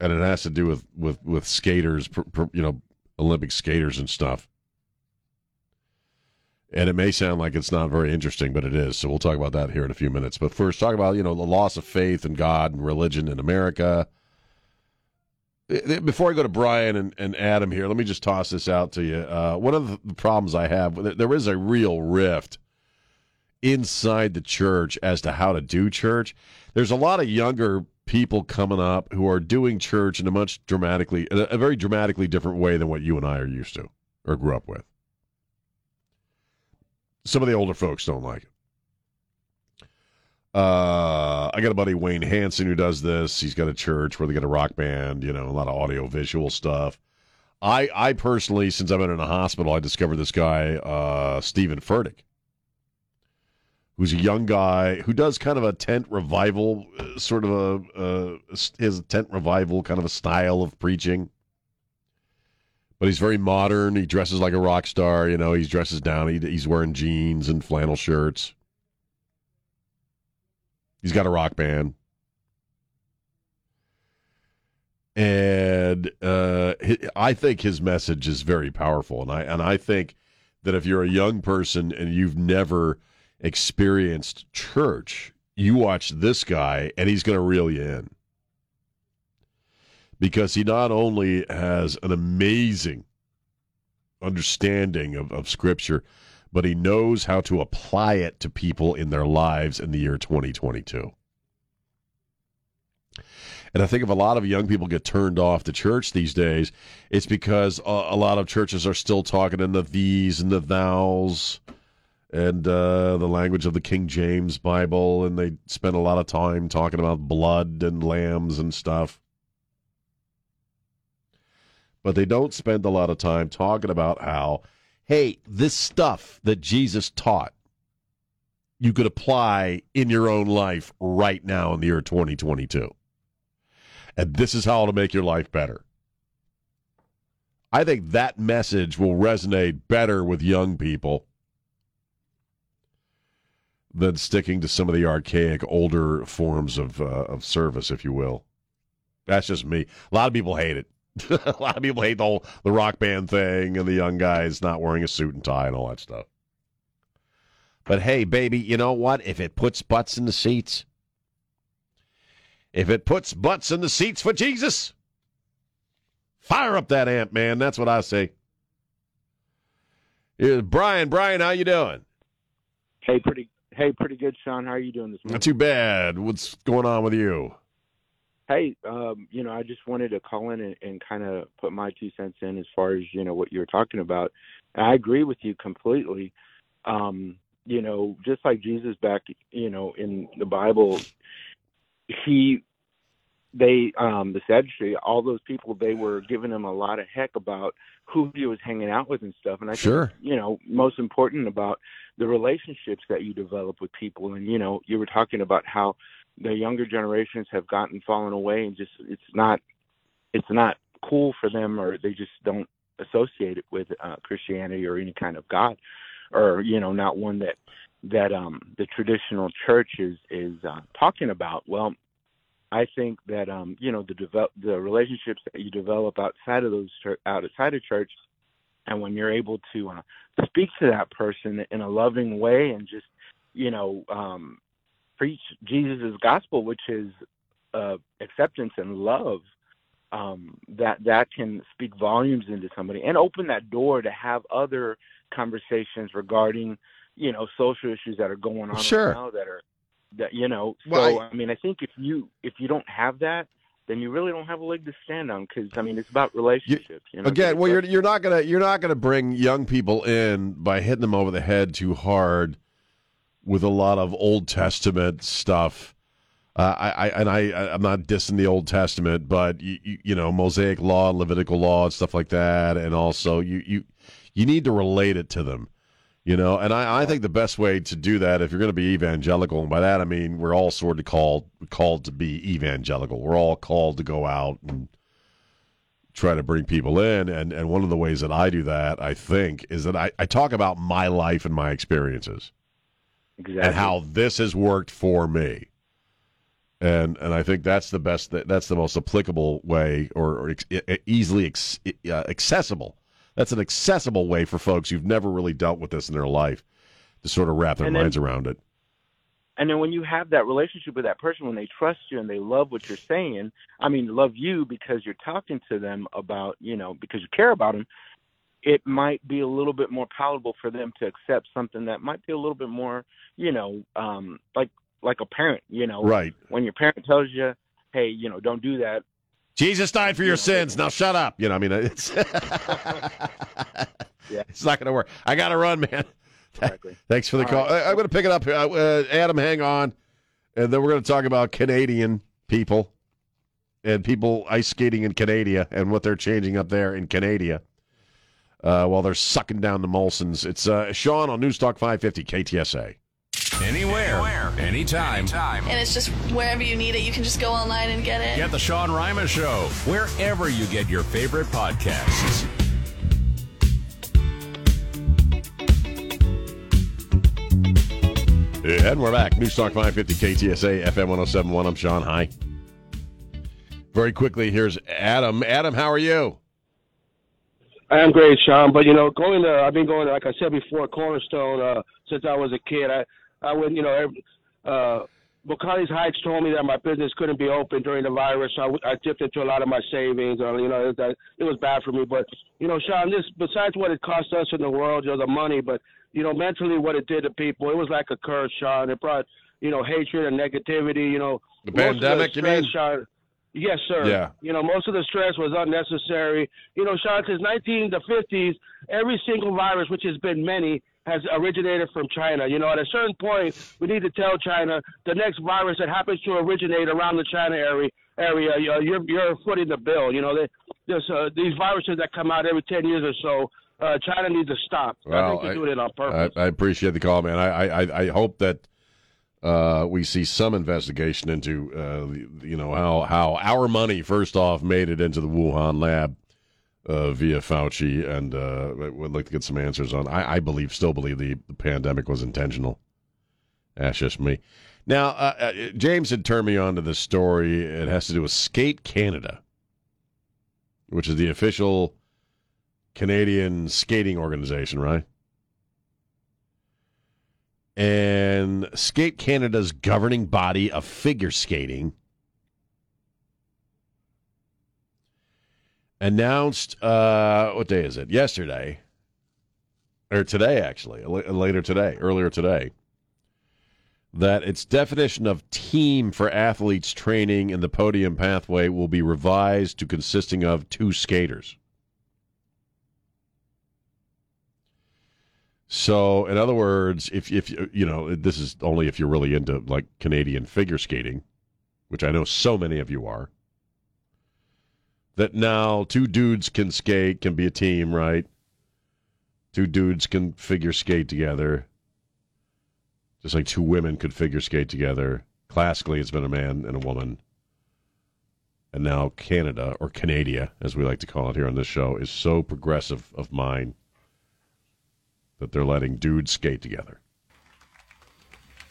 And it has to do with, with, with skaters, you know, Olympic skaters and stuff. And it may sound like it's not very interesting, but it is. So we'll talk about that here in a few minutes. But first, talk about, you know, the loss of faith in God and religion in America before I go to Brian and, and Adam here, let me just toss this out to you. Uh, one of the problems I have, there is a real rift inside the church as to how to do church. There's a lot of younger people coming up who are doing church in a much dramatically, a very dramatically different way than what you and I are used to or grew up with. Some of the older folks don't like it. Uh, I got a buddy Wayne Hanson who does this. He's got a church where they got a rock band, you know, a lot of audio visual stuff. I I personally, since I've been in a hospital, I discovered this guy, uh, Steven Furtick, who's a young guy who does kind of a tent revival, uh, sort of a uh, his tent revival kind of a style of preaching. But he's very modern. He dresses like a rock star. You know, he dresses down. He, he's wearing jeans and flannel shirts. He's got a rock band. And uh, I think his message is very powerful, and I and I think that if you're a young person and you've never experienced church, you watch this guy, and he's going to reel you in because he not only has an amazing understanding of, of Scripture, but he knows how to apply it to people in their lives in the year 2022. And I think if a lot of young people get turned off the church these days, it's because a, a lot of churches are still talking in the these and the thous and uh, the language of the King James Bible, and they spend a lot of time talking about blood and lambs and stuff. But they don't spend a lot of time talking about how hey, this stuff that Jesus taught, you could apply in your own life right now in the year 2022. And this is how to make your life better. I think that message will resonate better with young people than sticking to some of the archaic, older forms of uh, of service, if you will. That's just me. A lot of people hate it. (laughs) a lot of people hate the whole the rock band thing and the young guys not wearing a suit and tie and all that stuff. But hey, baby, you know what? If it puts butts in the seats, if it puts butts in the seats for Jesus, fire up that amp, man. That's what I say. Here's Brian. Brian, how you doing? Hey, pretty. Hey, pretty good, Sean. How are you doing this morning? Not too bad. What's going on with you? Hey, um, you know, I just wanted to call in and, and kind of put my two cents in as far as you know what you were talking about. And I agree with you completely. Um, you know, just like Jesus back, you know, in the Bible, he, they, um, the Sadducee, all those people, they were giving him a lot of heck about who he was hanging out with and stuff. And I sure. think, you know, most important about the relationships that you develop with people. And you know, you were talking about how the younger generations have gotten fallen away and just it's not it's not cool for them or they just don't associate it with uh, Christianity or any kind of God or you know not one that that um the traditional church is is uh, talking about. Well I think that um you know the develop the relationships that you develop outside of those outside of church and when you're able to uh, speak to that person in a loving way and just you know um preach Jesus' gospel, which is uh, acceptance and love, um, that that can speak volumes into somebody and open that door to have other conversations regarding, you know, social issues that are going on sure. right now that are That you know. So Well, I mean, I think if you if you don't have that, then you really don't have a leg to stand on. Because I mean, it's about relationships. You know, Again, well, you're you're not gonna you're not gonna bring young people in by hitting them over the head too hard with a lot of Old Testament stuff. Uh, I, I and I I'm not dissing the Old Testament, but you, you, you know Mosaic law, Levitical law, and stuff like that, and also you you you need to relate it to them, you know. And I, I think the best way to do that, if you're going to be evangelical, and by that I mean we're all sort of called called to be evangelical. We're all called to go out and try to bring people in and and one of the ways that I do that I think is that I, I talk about my life and my experiences exactly. and how this has worked for me. And and I think that's the best that's the most applicable way or, or ex, easily ex, uh, accessible. That's an accessible way for folks who've never really dealt with this in their life to sort of wrap their And then- minds around it. And then when you have that relationship with that person, when they trust you and they love what you're saying, I mean, love you because you're talking to them about, you know, because you care about them, it might be a little bit more palatable for them to accept something that might be a little bit more, you know, um, like like a parent, you know, right when your parent tells you, hey, you know, don't do that. Jesus died for your sins. Now shut up. You know, I mean, it's (laughs) Yeah. it's not going to work. I got to run, man. Exactly. (laughs) Thanks for the All call. right. I, I'm going to pick it up. Uh, uh, Adam, hang on, and then we're going to talk about Canadian people and people ice skating in Canada and what they're changing up there in Canada uh, while they're sucking down the Molsons. It's uh, Sean on Newstalk 550 KTSA. Anywhere, anytime. And it's just wherever you need it, you can just go online and get it. Get the Sean Rima Show wherever you get your favorite podcasts. And we're back. Newstalk 550 KTSA FM 1071. I'm Sean. Hi. Very quickly, here's Adam. Adam, how are you? I'm great, Sean. But you know, going to I've been going to, like I said before, Cornerstone uh, since I was a kid. I I went, you know, every, uh, Balcones Heights told me that my business couldn't be open during the virus, so I, I dipped into a lot of my savings. Uh, you know, it, that, it was bad for me. But you know, Sean, this besides what it cost us in the world, you know, the money, but you know, mentally what it did to people, it was like a curse, Sean. It brought you know hatred and negativity. You know, The most of pandemic, you mean? Sean, Yes, sir. Yeah. You know, most of the stress was unnecessary. You know, Sean, since 19 the 50s, every single virus, which has been many, has originated from China. You know, at a certain point, we need to tell China the next virus that happens to originate around the China area, area you know, you're you're footing the bill. You know, they, there's uh, these viruses that come out every 10 years or so. Uh, China needs to stop. I think they're I- doing it on purpose. I appreciate the call, man. I I, I- I hope that uh, we see some investigation into uh, you know how how our money first off made it into the Wuhan lab uh, via Fauci, and uh, would like to get some answers on. I, I believe, still believe the, the pandemic was intentional. That's just me. Now, uh, uh, James had turned me on to this story. It has to do with Skate Canada, which is the official Canadian skating organization, right? And Skate Canada's governing body of figure skating announced uh, what day is it? Yesterday or today, actually, later today, earlier today, that its definition of team for athletes training in the podium pathway will be revised to consisting of two skaters. So, in other words, if if you know this is only if you're really into like Canadian figure skating, which I know so many of you are, that now two dudes can skate, can be a team, right? Two dudes can figure skate together, just like two women could figure skate together. Classically, it's been a man and a woman. And now Canada, or Canada, as we like to call it here on this show, is so progressive of mind that they're letting dudes skate together.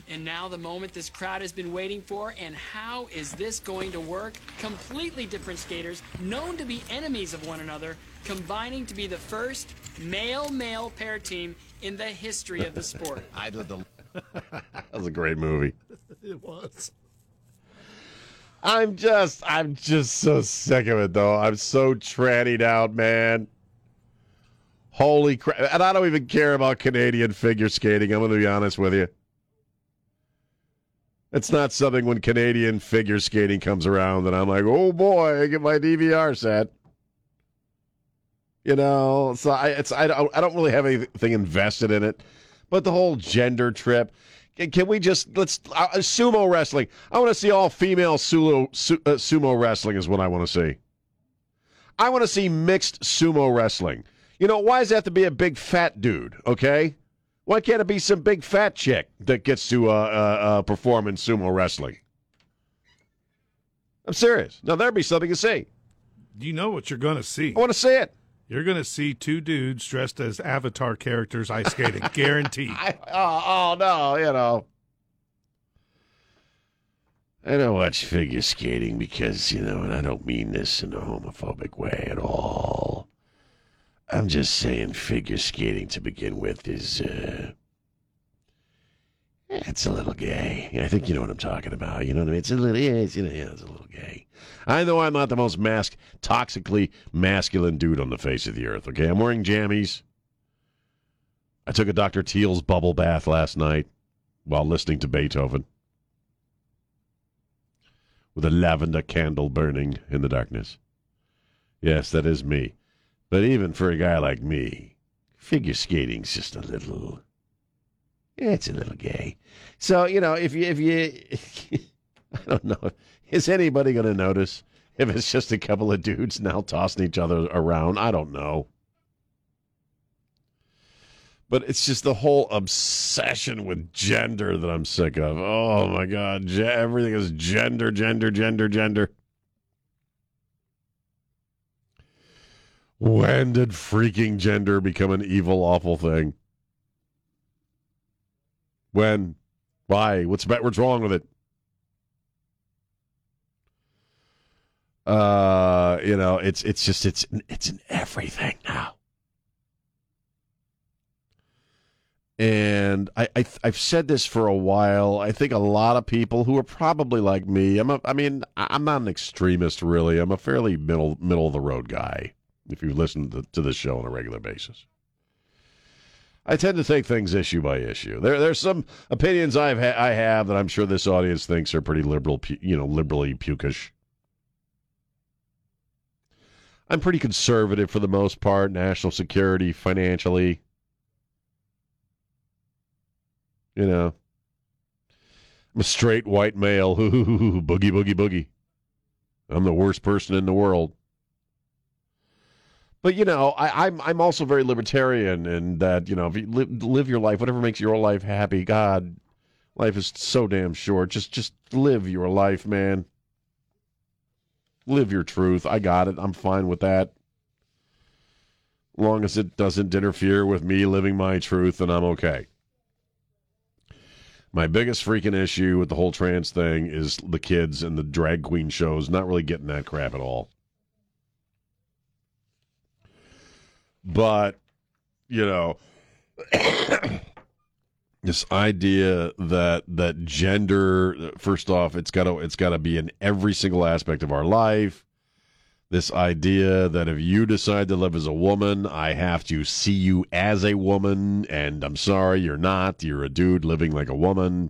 And now the moment this crowd has been waiting for, and how is this going to work? Completely different skaters, known to be enemies of one another, combining to be the first male-male pair team in the history of the sport. I did the. that was a great movie. (laughs) it was. I'm just, I'm just so sick of it, though. I'm so trannied out, man. Holy crap! And I don't even care about Canadian figure skating. I'm going to be honest with you. It's not something when Canadian figure skating comes around that I'm like, oh boy, I get my DVR set. You know, so I it's I don't, I don't really have anything invested in it, but the whole gender trip. Can, we just let's uh, sumo wrestling? I want to see all female sumo su, uh, sumo wrestling is what I want to see. I want to see mixed sumo wrestling. You know, why does it have to be a big fat dude? Okay, why can't it be some big fat chick that gets to uh, uh, uh, perform in sumo wrestling? I'm serious. Now there'd be something to see. You know what you're going to see. I want to see it. You're going to see two dudes dressed as avatar characters ice skating, (laughs) guaranteed. I, oh, oh no, you know. I don't watch figure skating because, you know, and I don't mean this in a homophobic way at all. I'm just saying figure skating to begin with is, uh, it's a little gay. I think you know what I'm talking about. You know what I mean? It's a little, yeah, it's, you know, yeah, it's a little gay. I know I'm not the most mask, toxically masculine dude on the face of the earth. Okay, I'm wearing jammies. I took a Dr. Teal's bubble bath last night while listening to Beethoven with a lavender candle burning in the darkness. Yes, that is me. But even for a guy like me, figure skating's just a little. It's a little gay. So you know, if you if you, (laughs) I don't know, is anybody going to notice if it's just a couple of dudes now tossing each other around? I don't know. But it's just the whole obsession with gender that I'm sick of. Oh my God. Everything is gender, gender, gender, gender. When did freaking gender become an evil, awful thing? When? Why? What's what's wrong with it? Uh, you know, it's it's just it's it's in everything now. And I, I I've said this for a while. I think a lot of people who are probably like me. I'm a, I mean, I'm not an extremist really. I'm a fairly middle middle of the road guy. If you listen to, to this show on a regular basis. I tend to take things issue by issue. There, there's some opinions I've ha- I have that I'm sure this audience thinks are pretty liberal, you know, liberally pukish. I'm pretty conservative for the most part, national security, financially. You know, I'm a straight white male. (laughs) boogie, boogie, boogie. I'm the worst person in the world. But you know, I, am I'm, I'm also very libertarian, and that you know, if you live, live your life, whatever makes your life happy. God, life is so damn short. Just just live your life, man. Live your truth. I got it. I'm fine with that. Long as it doesn't interfere with me living my truth, then I'm okay. My biggest freaking issue with the whole trans thing is the kids and the drag queen shows not really getting that crap at all. But, you know, (coughs) this idea that that gender first off it's got to it's got to be in every single aspect of our life. This idea that if you decide to live as a woman i have to see you as a woman and i'm sorry you're not. You're a dude living like a woman.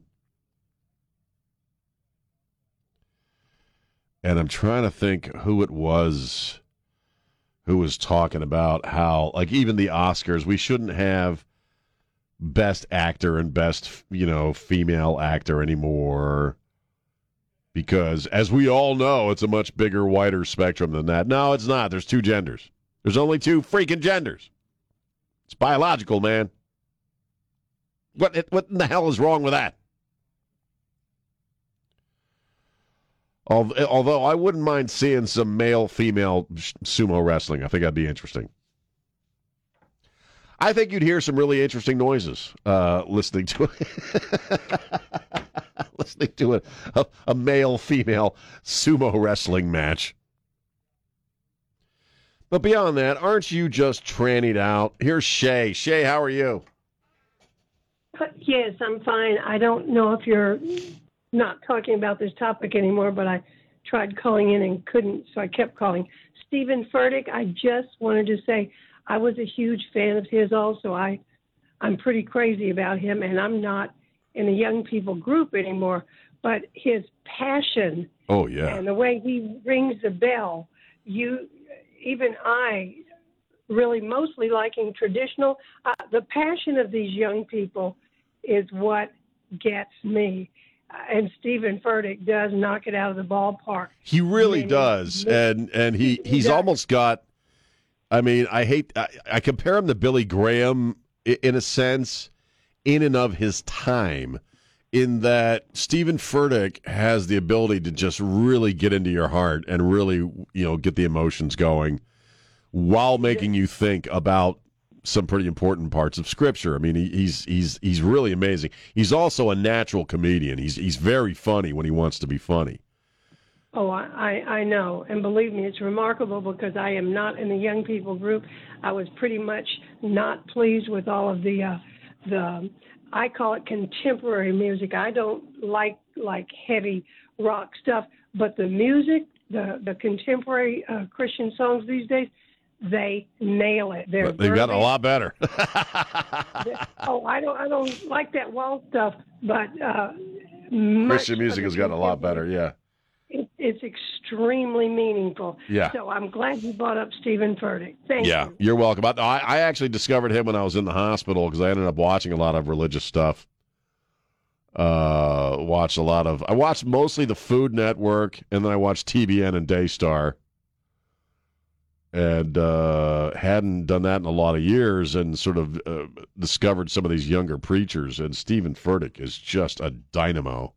And i'm trying to think who it was who was talking about how like even the oscars we shouldn't have best actor and best you know female actor anymore. Because as we all know it's a much bigger wider spectrum than that. No it's not. There's two genders. There's only two freaking genders. It's biological man. What what in the hell is wrong with that although i wouldn't mind seeing some male female sumo wrestling i think that'd be interesting I think you'd hear some really interesting noises uh, listening to it. (laughs) listening to a, a, a male female sumo wrestling match. But beyond that, aren't you just trannied out? Here's Shay. Shay, how are you? Yes, I'm fine. I don't know if you're not talking about this topic anymore, but I tried calling in and couldn't, so I kept calling. Steven Furtick, I just wanted to say I was a huge fan of his also. I I'm pretty crazy about him and I'm not in the young people group anymore, but his passion Oh yeah. and the way he rings the bell, you, even I, really mostly liking traditional. Uh, the passion of these young people is what gets me. And Steven Furtick does knock it out of the ballpark. He really Many- does, many- and and he he's does. almost got. I mean, I hate I, I compare him to Billy Graham in a sense, in and of his time, in that Steven Furtick has the ability to just really get into your heart and really you know get the emotions going, while making you think about some pretty important parts of Scripture. I mean, he, he's he's he's really amazing. He's also a natural comedian. He's he's very funny when he wants to be funny. Oh, I, I know, and believe me, it's remarkable because I am not in the young people group. I was pretty much not pleased with all of the uh, the I call it contemporary music. I don't like like heavy rock stuff, but the music, the the contemporary uh, Christian songs these days, they nail it. They're They've gotten a lot better. (laughs) oh, I don't I don't like that wall stuff, but uh, Christian music has gotten a lot better. Yeah. it, it's extremely meaningful. Yeah. So I'm glad you brought up Steven Furtick. Thank yeah, you. you're welcome. I, I actually discovered him when I was in the hospital because I ended up watching a lot of religious stuff. Uh, watched a lot of. I watched mostly the Food Network, and then I watched TBN and Daystar. And uh, hadn't done that in a lot of years, and sort of uh, discovered some of these younger preachers. And Steven Furtick is just a dynamo.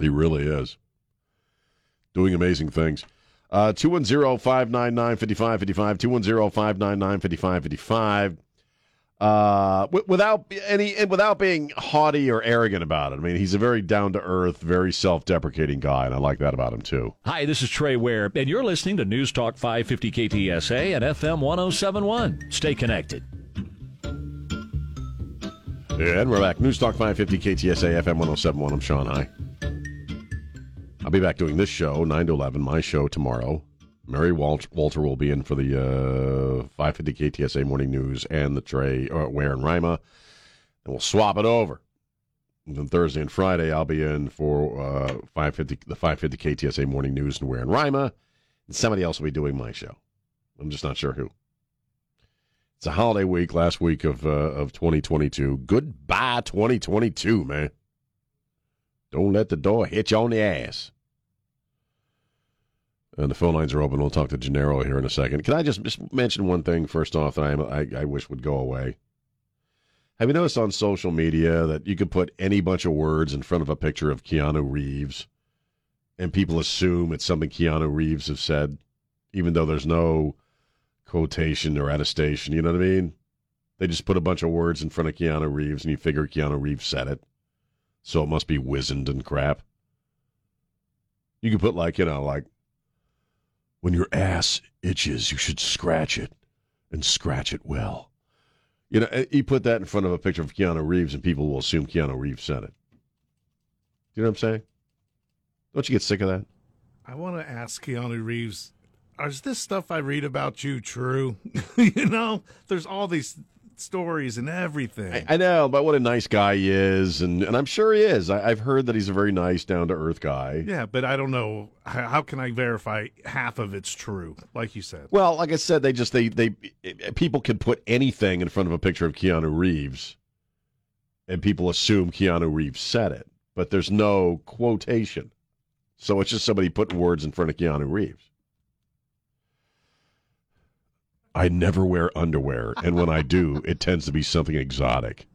He really is doing amazing things. Uh, 210 599 5555. 210 599 5555. Uh, wi- without any and without being haughty or arrogant about it. I mean, he's a very down to earth, very self deprecating guy, and I like that about him too. Hi, this is Trey Ware, and you're listening to News Talk 550 KTSA and FM 1071. Stay connected. And we're back. News Talk 550 KTSA FM 1071. I'm Sean High. I'll be back doing this show, 9 to 11, my show tomorrow. Mary Walt- Walter will be in for the uh, 550 KTSA Morning News and the Trey uh, Ware and Rima. And we'll swap it over. And then Thursday and Friday, I'll be in for uh, 550 the 550 KTSA Morning News and Ware and Rima. And somebody else will be doing my show. I'm just not sure who. It's a holiday week, last week of uh, of 2022. Goodbye, 2022, man. Don't let the door hit you on the ass. And the phone lines are open. We'll talk to Gennaro here in a second. Can I just, just mention one thing first off that I, I, I wish would go away? Have you noticed on social media that you can put any bunch of words in front of a picture of Keanu Reeves and people assume it's something Keanu Reeves has said, even though there's no quotation or attestation? You know what I mean? They just put a bunch of words in front of Keanu Reeves and you figure Keanu Reeves said it. So it must be wizened and crap. You can put, like, you know, like, when your ass itches, you should scratch it and scratch it well. You know, you put that in front of a picture of Keanu Reeves, and people will assume Keanu Reeves said it. Do you know what I'm saying? Don't you get sick of that? I want to ask Keanu Reeves, is this stuff I read about you true? (laughs) you know, there's all these stories and everything. I, I know, but what a nice guy he is, and, and I'm sure he is. I, I've heard that he's a very nice, down to earth guy. yeah, but I don't know. How, how can I verify half of it's true? Like you said. Well, like I said, they just they they people can put anything in front of a picture of Keanu Reeves, and people assume Keanu Reeves said it, but there's no quotation, so it's just somebody putting words in front of Keanu Reeves. I never wear underwear, and when I do, (laughs) it tends to be something exotic.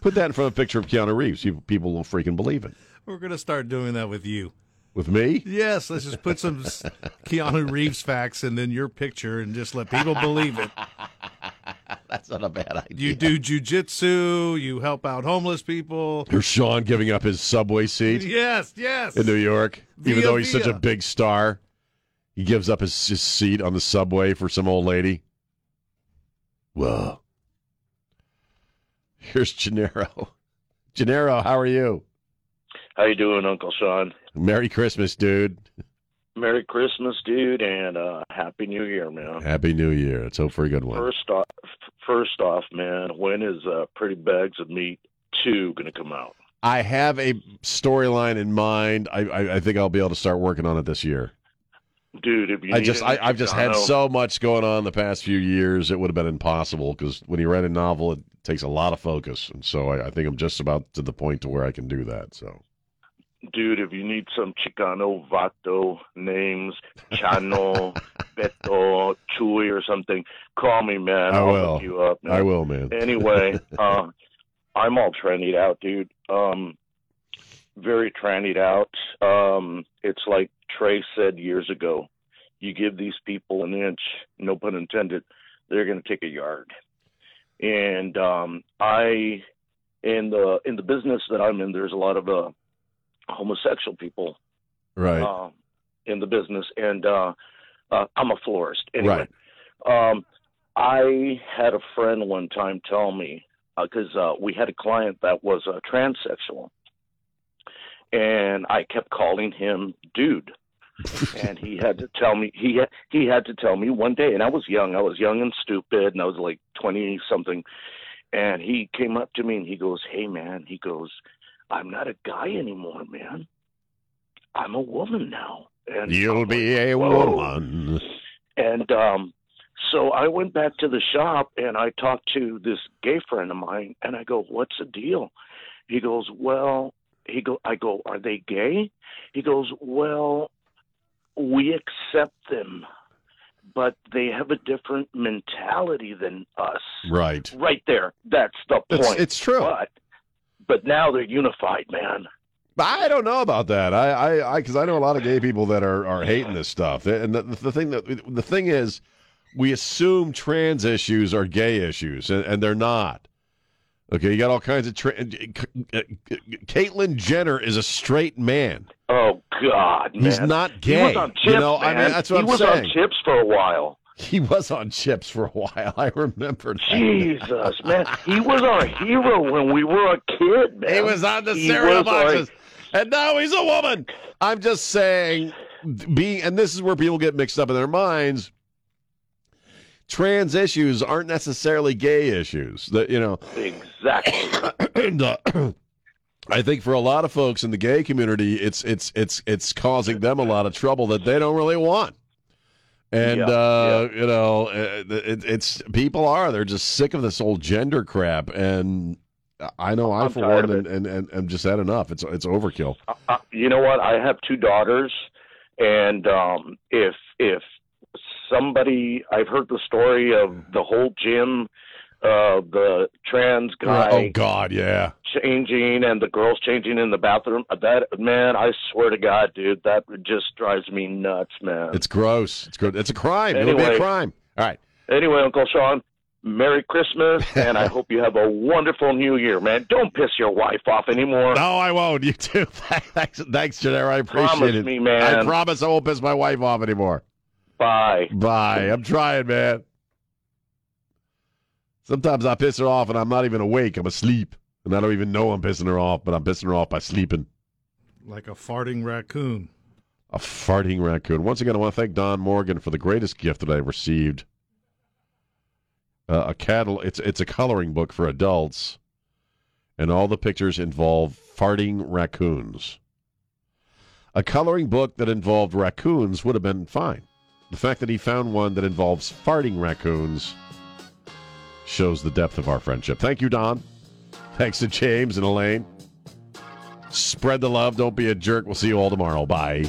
Put that in front of a picture of Keanu Reeves. you- People will freaking believe it. We're going to start doing that with you. With me? Yes, let's just put some Keanu Reeves facts and then your picture and just let people believe it. (laughs) That's not a bad idea. You do jujitsu, you help out homeless people. Here's Sean giving up his subway seat. Yes, yes. in New York, even though he's such a big star. He gives up his, his seat on the subway for some old lady. Whoa. Here's Gennaro. Gennaro, how are you? How you doing, Uncle Sean? Merry Christmas, dude. Merry Christmas, dude, and uh Happy New Year, man. Happy New Year. Let's hope for a good one. First off, first off, man, when is uh, Pretty Bags of Meat two going to come out? I have a storyline in mind. I, I I think I'll be able to start working on it this year. Dude, if you I just I, I've just had so much going on the past few years. It would have been impossible because when you write a novel, it takes a lot of focus, and so I, I think I'm just about to the point to where I can do that. So Dude, if you need some Chicano Vato names, Chano, (laughs) Beto, Chuy, or something, call me, man. I I'll will. hook you up, man. I will, man. Anyway, (laughs) uh, I'm all trannied out, dude. Um, very trannied out. Um, it's like Trey said years ago. You give these people an inch, no pun intended, they're going to take a yard. And um, I, in the in the business that I'm in, there's a lot of uh, homosexual people right, um, in the business, and uh, uh, I'm a florist. Anyway, right, um, I had a friend one time tell me because uh, we had a client that was a transsexual, and I kept calling him dude, and he had to tell me he had, he had to tell me one day, and I was young, I was young and stupid, and I was like twenty something, and he came up to me and he goes, "Hey man," he goes, "I'm not a guy anymore, man. I'm a woman now." And you'll be a Whoa. woman. and um, so I went back to the shop and I talked to this gay friend of mine, and I go, "What's the deal?" He goes, "Well," he go, I go, "Are they gay?" He goes, "Well, we accept them, but they have a different mentality than us." Right. Right there, that's the point. It's- it's true. But, but now they're unified, man. I don't know about that. I, I, I, because I know a lot of gay people that are, are hating this stuff. And the, the thing that the thing is, we assume trans issues are gay issues, and, and they're not. Okay, you got all kinds of. Tra- uh, uh, uh, Caitlyn Jenner is a straight man. Oh God, man. He's not He gay. was on CHiPs, you know, I man. mean, that's what he I'm was saying. on CHiPs for a while. He was on CHiPs for a while. (laughs) I remember that. Jesus, man, he was our hero when we were a kid, man. He was on the He cereal our- boxes, and now he's a woman. I'm just saying, being, and this is where people get mixed up in their minds. Trans issues aren't necessarily gay issues. That you know, exactly. (coughs) and, uh, (coughs) I think for a lot of folks in the gay community, it's it's it's it's causing them a lot of trouble that they don't really want. And Yeah, uh, you know, uh, it, it's people are they're just sick of this old gender crap, and I know I I'm for one and, and and and just had enough. It's it's overkill. Uh, you know what? I have two daughters, and um, if if somebody, I've heard the story of the whole gym, uh, the trans guy oh God, yeah. changing and the girls changing in the bathroom. That man, I swear to God, dude, that just drives me nuts, man. It's gross. It's good. It's a crime. it would be a crime. All right. Anyway, Uncle Sean, Merry Christmas, (laughs) and I hope you have a wonderful New Year, man. Don't piss your wife off anymore. No, I won't. You too. (laughs) thanks, thanks, Gennaro. I appreciate Promise it. me, man. I promise I won't piss my wife off anymore. Bye. Bye. I'm trying, man. Sometimes I piss her off and I'm not even awake. I'm asleep. And I don't even know I'm pissing her off, but I'm pissing her off by sleeping. Like a farting raccoon. A farting raccoon. Once again, I want to thank Don Morgan for the greatest gift that I received. Uh, a cattle. It's it's a coloring book for adults, and all the pictures involve farting raccoons. A coloring book that involved raccoons would have been fine. The fact that he found one that involves farting raccoons shows the depth of our friendship. Thank you, Don. Thanks to James and Elaine. Spread the love. Don't be a jerk. We'll see you all tomorrow. Bye.